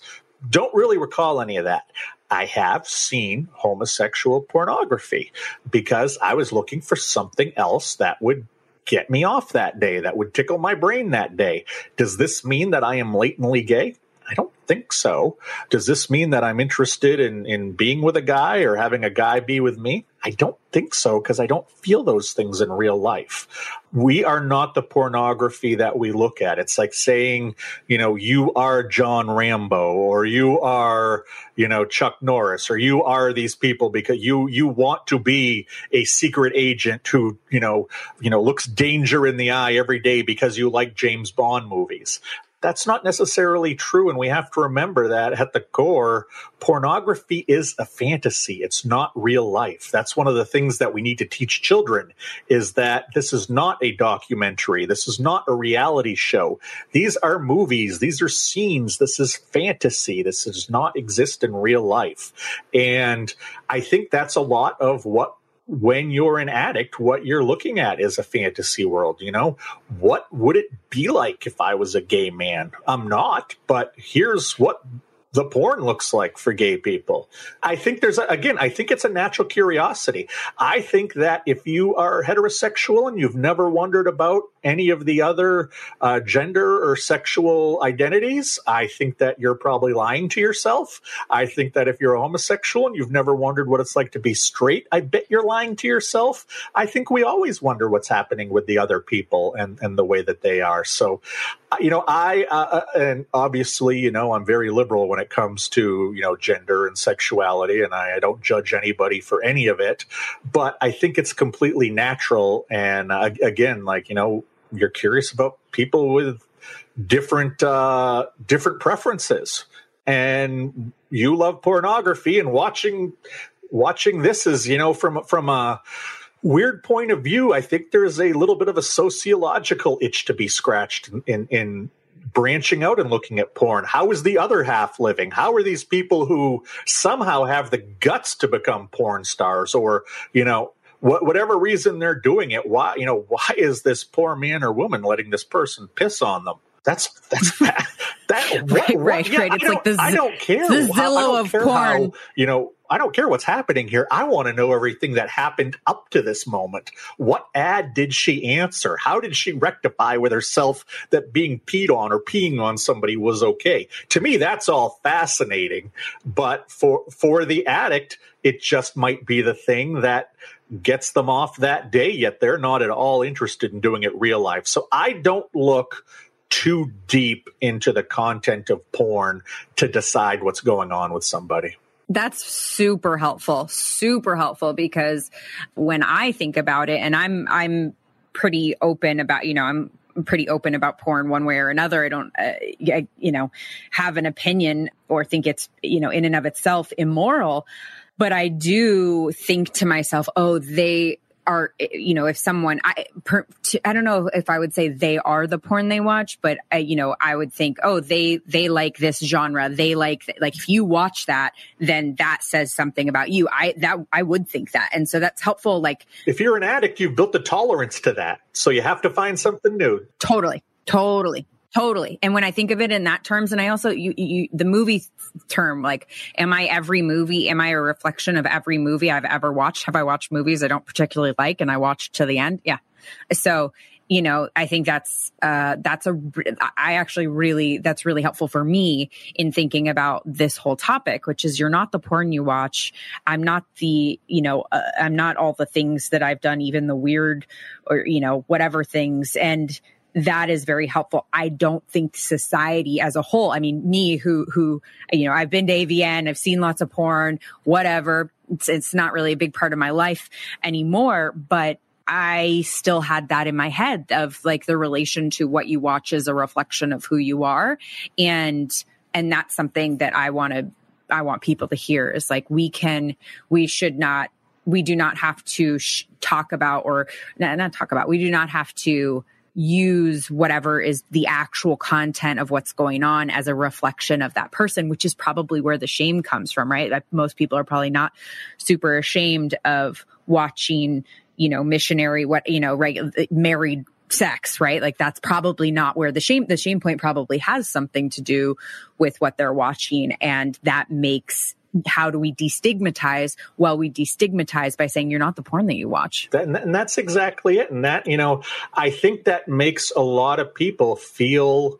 Don't really recall any of that. I have seen homosexual pornography because I was looking for something else that would get me off that day, that would tickle my brain that day. Does this mean that I am latently gay? I don't think so. Does this mean that I'm interested in, in being with a guy or having a guy be with me? I don't think so because I don't feel those things in real life. We are not the pornography that we look at. It's like saying, you know, you are John Rambo or you are, you know, Chuck Norris or you are these people because you you want to be a secret agent who, you know, you know, looks danger in the eye every day because you like James Bond movies that's not necessarily true. And we have to remember that at the core, pornography is a fantasy. It's not real life. That's one of the things that we need to teach children is that this is not a documentary. This is not a reality show. These are movies. These are scenes. This is fantasy. This does not exist in real life. And I think that's a lot of what when you're an addict, what you're looking at is a fantasy world. You know, what would it be like if I was a gay man? I'm not, but here's what the porn looks like for gay people. I think there's a, again, I think it's a natural curiosity. I think that if you are heterosexual and you've never wondered about any of the other uh, gender or sexual identities, I think that you're probably lying to yourself. I think that if you're a homosexual and you've never wondered what it's like to be straight, I bet you're lying to yourself. I think we always wonder what's happening with the other people and, and the way that they are. So you know, I uh, uh, and obviously, you know, I'm very liberal when it comes to you know gender and sexuality, and I, I don't judge anybody for any of it. But I think it's completely natural, and uh, again, like you know, you're curious about people with different uh, different preferences, and you love pornography, and watching watching this is you know from from a weird point of view, I think there's a little bit of a sociological itch to be scratched in, in, in branching out and looking at porn. How is the other half living? How are these people who somehow have the guts to become porn stars or, you know, whatever reason they're doing it, why, you know, why is this poor man or woman letting this person piss on them? That's that's That right, what, right, yeah, right. It's like the I don't care. The Zillow of porn. How, you know, I don't care what's happening here. I want to know everything that happened up to this moment. What ad did she answer? How did she rectify with herself that being peed on or peeing on somebody was okay? To me, that's all fascinating. But for for the addict, it just might be the thing that gets them off that day, yet they're not at all interested in doing it real life. So I don't look too deep into the content of porn to decide what's going on with somebody. That's super helpful. Super helpful because when I think about it and I'm I'm pretty open about, you know, I'm pretty open about porn one way or another. I don't, uh, you know, have an opinion or think it's, you know, in and of itself immoral. But I do think to myself, oh, they are eh, you know if someone i per, i don't know if i would say they are the porn they watch but I, you know i would think oh they they like this genre. They like like if you watch that then that says something about you. I that i would think that. And so that's helpful like if you're an addict you've built a tolerance to that. So you have to find something new. Totally. Totally. Totally. And when I think of it in that terms, and I also, you, you, the movie term, like, am I every movie? Am I a reflection of every movie I've ever watched? Have I watched movies I don't particularly like and I watched to the end? Yeah. So, you know, I think that's, uh, that's a, I actually really, that's really helpful for me in thinking about this whole topic, which is you're not the porn you watch. I'm not the, you know, uh, I'm not all the things that I've done, even the weird or, you know, whatever things. And, that is very helpful. I don't think society as a whole, I mean, me who, who, you know, I've been to AVN, I've seen lots of porn, whatever. It's, it's not really a big part of my life anymore, but I still had that in my head of like the relation to what you watch is a reflection of who you are. And, and that's something that I want to, I want people to hear is like, we can, we should not, we do not have to sh- talk about or not talk about, we do not have to, use whatever is the actual content of what's going on as a reflection of that person, which is probably where the shame comes from, right? That most people are probably not super ashamed of watching, you know, missionary, what, you know, right, uh, married sex, right? Like that's probably not where the shame, the shame point probably has something to do with what they're watching. And that makes how do we destigmatize? Well, we destigmatize by saying you're not the porn that you watch. and that's exactly it. And that, you know, I think that makes a lot of people feel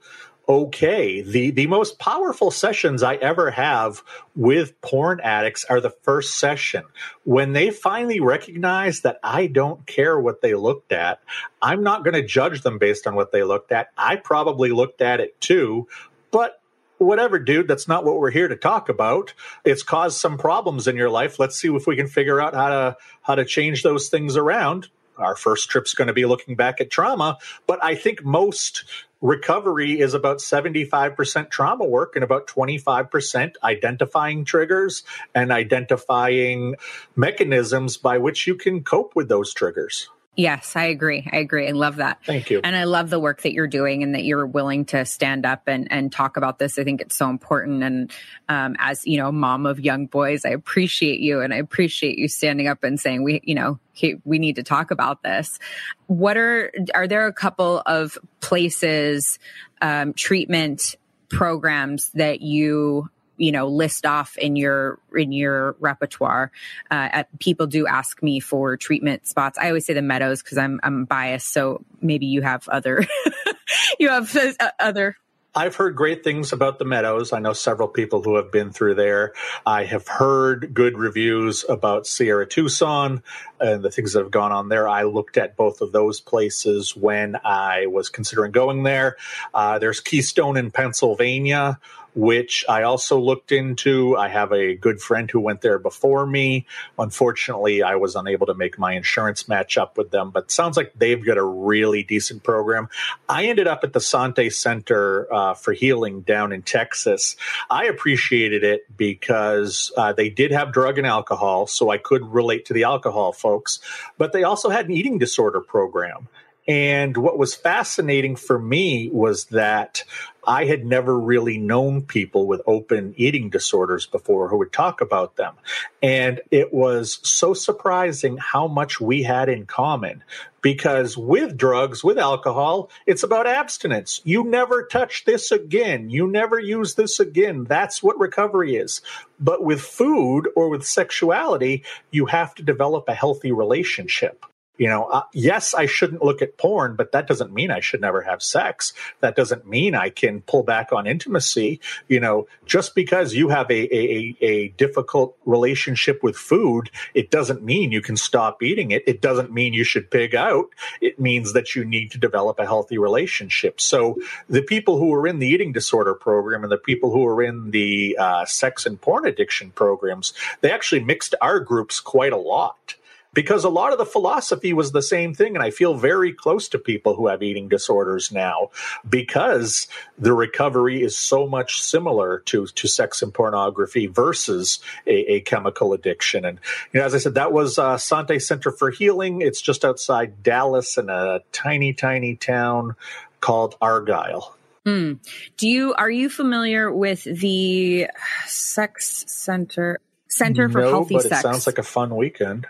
okay. The the most powerful sessions I ever have with porn addicts are the first session. When they finally recognize that I don't care what they looked at, I'm not going to judge them based on what they looked at. I probably looked at it too, but whatever, dude, that's not what we're here to talk about. It's caused some problems in your life. Let's see if we can figure out how to how to change those things around. Our first trip's going to be looking back at trauma, but I think most recovery is about 75% trauma work and about 25% identifying triggers and identifying mechanisms by which you can cope with those triggers. Yes, I agree. I agree. I love that. Thank you. And I love the work that you're doing and that you're willing to stand up and, and talk about this. I think it's so important. And um, as, you know, mom of young boys, I appreciate you and I appreciate you standing up and saying, we, you know, we need to talk about this. What are, are there a couple of places, um, treatment programs that you you know list off in your in your repertoire uh, people do ask me for treatment spots i always say the meadows because i'm i'm biased so maybe you have other you have uh, other I've heard great things about the Meadows. I know several people who have been through there. I have heard good reviews about Sierra Tucson and the things that have gone on there. I looked at both of those places when I was considering going there. Uh, there's Keystone in Pennsylvania, which I also looked into. I have a good friend who went there before me. Unfortunately, I was unable to make my insurance match up with them, but sounds like they've got a really decent program. I ended up at the Sante Center uh, for Healing down in Texas. I appreciated it because uh, they did have drug and alcohol, so I could relate to the alcohol folks, but they also had an eating disorder program. And what was fascinating for me was that I had never really known people with open eating disorders before who would talk about them. And it was so surprising how much we had in common because with drugs, with alcohol, it's about abstinence. You never touch this again. You never use this again. That's what recovery is. But with food or with sexuality, you have to develop a healthy relationship you know uh, yes i shouldn't look at porn but that doesn't mean i should never have sex. That doesn't mean i can pull back on intimacy you know. Just because you have a, a, a difficult relationship with food it doesn't mean you can stop eating it. It doesn't mean you should pig out. It means that you need to develop a healthy relationship. So the people who are in the eating disorder program and the people who are in the uh, sex and porn addiction programs they actually mixed our groups quite a lot because a lot of the philosophy was the same thing. And I feel very close to people who have eating disorders now because the recovery is so much similar to, to sex and pornography versus a, a chemical addiction. And, you know, as I said, that was uh, Sante Center for Healing. It's just outside Dallas in a tiny, tiny town called Argyle. Mm. Do you are you familiar with the sex center Center for no, Healthy but Sex? It sounds like a fun weekend.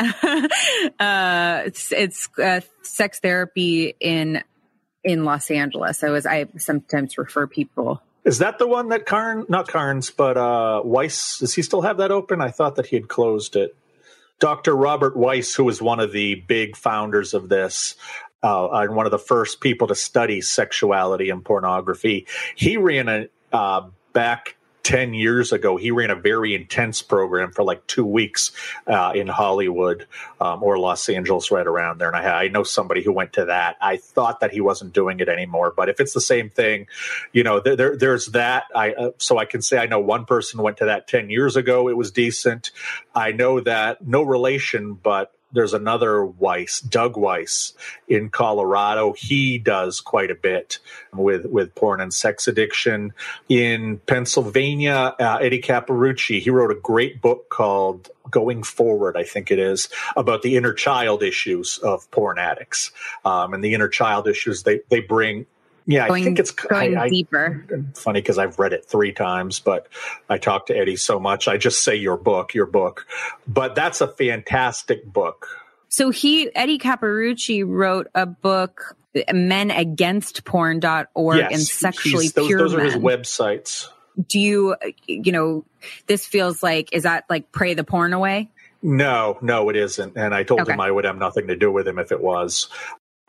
uh, it's, it's uh, sex therapy in in Los Angeles. I was I sometimes refer people. Is that the one that Carn, not Carnes, but uh, Weiss? Does he still have that open? I thought that he had closed it. Dr. Robert Weiss, who was one of the big founders of this, uh, and one of the first people to study sexuality and pornography, he ran a uh, back 10 years ago, he ran a very intense program for like two weeks uh, in Hollywood um, or Los Angeles, right around there. And I, I, know somebody who went to that. I thought that he wasn't doing it anymore, but if it's the same thing, you know, there, there, there's that. I uh, so I can say I know one person went to that 10 years ago. It was decent. I know that no relation, but there's another Weiss, Doug Weiss in Colorado. He does quite a bit with, with porn and sex addiction. In Pennsylvania, uh, Eddie Capparucci, he wrote a great book called Going Forward, I think it is, about the inner child issues of porn addicts. Um, and the inner child issues they, they bring yeah, going, I think it's going I, deeper. I, funny because I've read it three times, but I talk to Eddie so much. I just say your book, your book. But that's a fantastic book. So he, Eddie Capparucci, wrote a book, Men Against Porn.org yes, and Sexually those, Pure Those are Men. his websites. Do you, you know, this feels like, is that like pray the porn away? No, no, it isn't. And I told Okay. him I would have nothing to do with him if it was.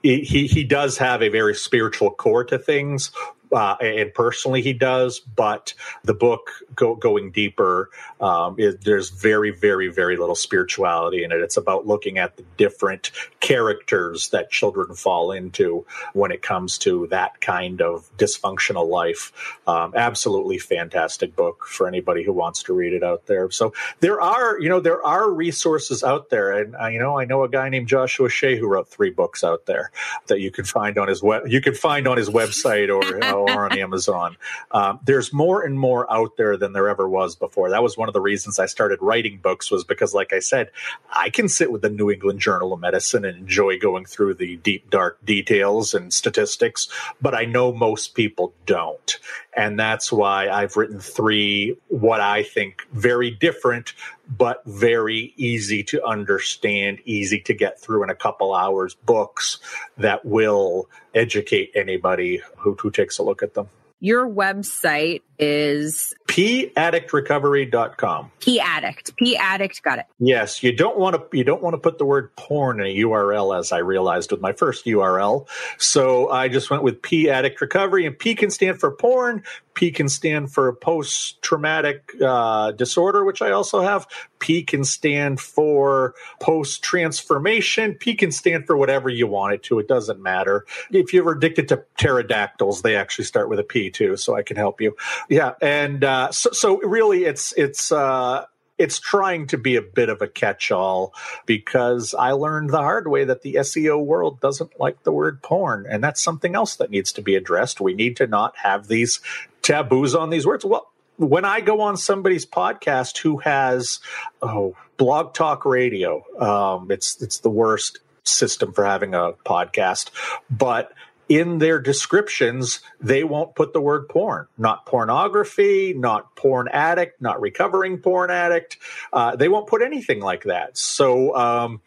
He, he does have a very spiritual core to things, uh, and personally he does. But the book go, going deeper, um, is, there's very very very little spirituality in it. It's about looking at the different characters that children fall into when it comes to that kind of dysfunctional life. Um, absolutely fantastic book for anybody who wants to read it out there. So there are you know there are resources out there, and uh, you know I know a guy named Joshua Shea who wrote three books out there that you can find on his web you can find on his website or or on Amazon. Um, there's more and more out there than there ever was before. That was one of the reasons I started writing books was because, like I said, I can sit with the New England Journal of Medicine and enjoy going through the deep dark details and statistics, but I know most people don't. And that's why I've written three, what I think very different, but very easy to understand, easy to get through in a couple hours books that will educate anybody who, who takes a look at them. Your website is paddictrecovery.com. P Addict. P Addict. Got it. Yes, you don't want to you don't want to put the word porn in a URL as I realized with my first URL. So I just went with P Addict Recovery and P can stand for porn, P can stand for post traumatic uh, disorder, which I also have. P can stand for post transformation. P can stand for whatever you want it to. It doesn't matter. If you're addicted to pterodactyls, they actually start with a P too, so I can help you. Yeah, and uh, so, so really, it's it's. Uh, it's trying to be a bit of a catch-all because I learned the hard way that the SEO world doesn't like the word porn, and that's something else that needs to be addressed. We need to not have these taboos on these words. Well, when I go on somebody's podcast who has oh blog talk radio, um, it's it's the worst system for having a podcast, but in their descriptions, they won't put the word porn, not pornography, not porn addict, not recovering porn addict. Uh, they won't put anything like that. So, um,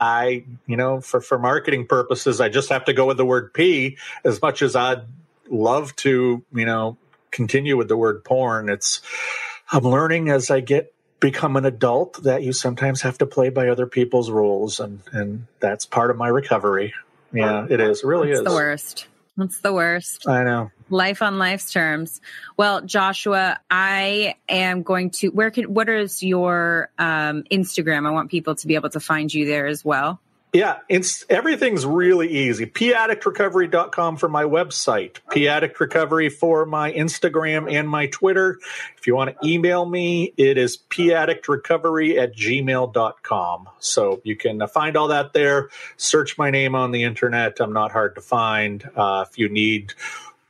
I, you know, for, for marketing purposes, I just have to go with the word P as much as I'd love to, you know, continue with the word porn. It's, I'm learning as I get become an adult that you sometimes have to play by other people's rules and and that's part of my recovery yeah. It is. It really it's is. the worst. That's the worst. I know. Life on life's terms. Well joshua i am going to where can what is your um, instagram? I want people to be able to find you there as well yeah, it's everything's really easy. paddictrecovery.com for my website, P Recovery for my Instagram and my Twitter. If you want to email me, it is paddictrecovery at gmail.com. So you can find all that there. Search my name on the internet. I'm not hard to find. Uh, if you need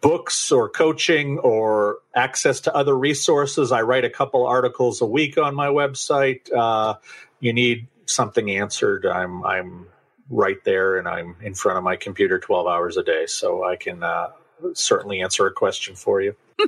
books or coaching or access to other resources, I write a couple articles a week on my website. Uh, you need something answered, I'm I'm right there and I'm in front of my computer 12 hours a day, so I can uh, certainly answer a question for you.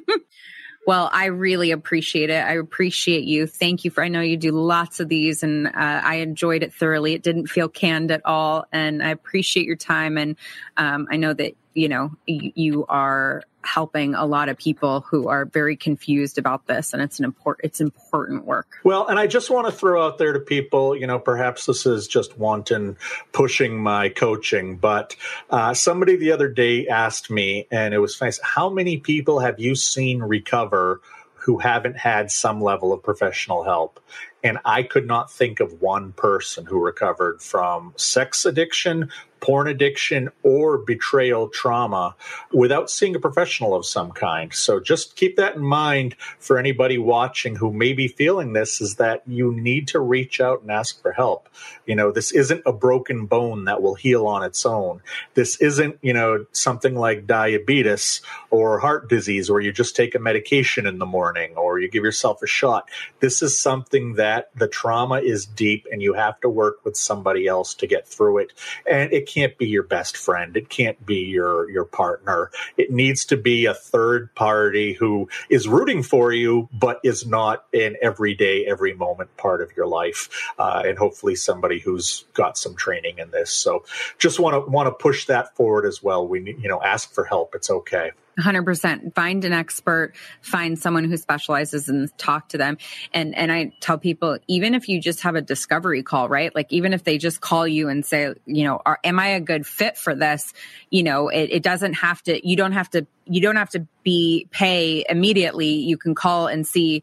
Well, I really appreciate it. I appreciate you. Thank you for, I know you do lots of these and uh, I enjoyed it thoroughly. It didn't feel canned at all. And I appreciate your time. And um, I know that, you know, you are helping a lot of people who are very confused about this and it's an important it's important work. Well and i just want to throw out there to people you know perhaps this is just wanton pushing my coaching but uh, somebody the other day asked me and it was nice how many people have you seen recover who haven't had some level of professional help? And I could not think of one person who recovered from sex addiction, porn addiction, or betrayal trauma without seeing a professional of some kind. So just keep that in mind for anybody watching who may be feeling this is that you need to reach out and ask for help. You know, this isn't a broken bone that will heal on its own. This isn't, you know, something like diabetes or heart disease where you just take a medication in the morning or you give yourself a shot. This is something that the trauma is deep and you have to work with somebody else to get through it. And it can't be your best friend. It can't be your, your partner. It needs to be a third party who is rooting for you, but is not an everyday, every moment part of your life. Uh, and hopefully somebody who's got some training in this. So just want to, want to push that forward as well. We, you know, ask for help. It's okay. 100% find an expert find someone who specializes and talk to them. And and i tell people even if you just have a discovery call right? Like even if they just call you and say you know are, am i a good fit for this? You know it, it doesn't have to you don't have to you don't have to be pay immediately. You can call and see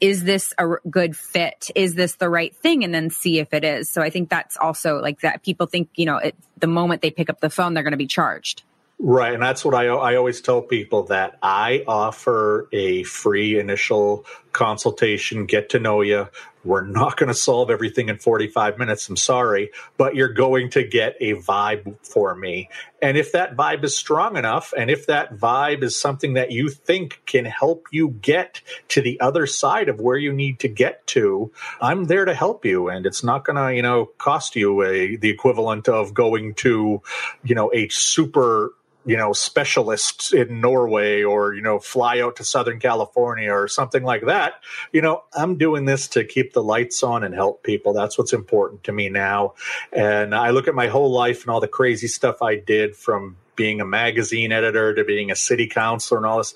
is this a good fit? Is this the right thing? And then see if it is. So i think that's also like that people think you know it, the moment they pick up the phone they're going to be charged Right. And that's what I, I always tell people that I offer a free initial consultation, get to know you. We're not going to solve everything in 45 minutes. I'm sorry, but you're going to get a vibe for me. And if that vibe is strong enough, and if that vibe is something that you think can help you get to the other side of where you need to get to, I'm there to help you. And it's not going to, you know, cost you a, the equivalent of going to, you know, a super you know specialists in Norway or you know fly out to Southern California or something like that. You know, I'm doing this to keep the lights on and help people. That's what's important to me now. And I look at my whole life and all the crazy stuff I did from being a magazine editor to being a city councilor and all this.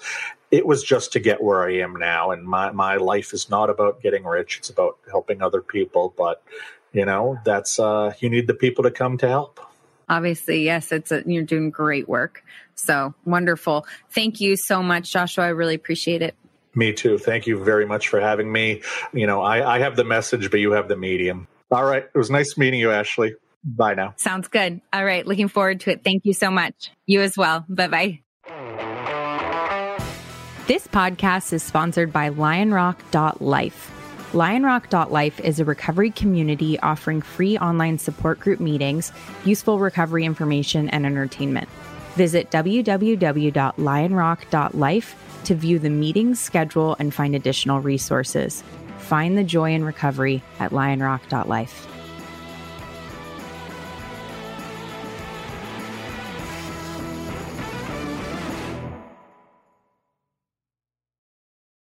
It was just to get where I am now. And my, my life is not about getting rich. It's about helping other people. But, you know, that's, uh, you need the people to come to help obviously yes it's a, you're doing great work. So wonderful. Thank you so much joshua. I really appreciate it. Me too. Thank you very much for having me. You know i, I have the message but you have the medium. All right. It was nice meeting you ashley. Bye now. Sounds good. All right. Looking forward to it. Thank you so much. You as well. Bye bye this podcast is sponsored by lionrock.life Lionrock.life is a recovery community offering free online support group meetings, useful recovery information, and entertainment. Visit www.lionrock.life to view the meetings schedule and find additional resources. Find the joy in recovery at lionrock.life.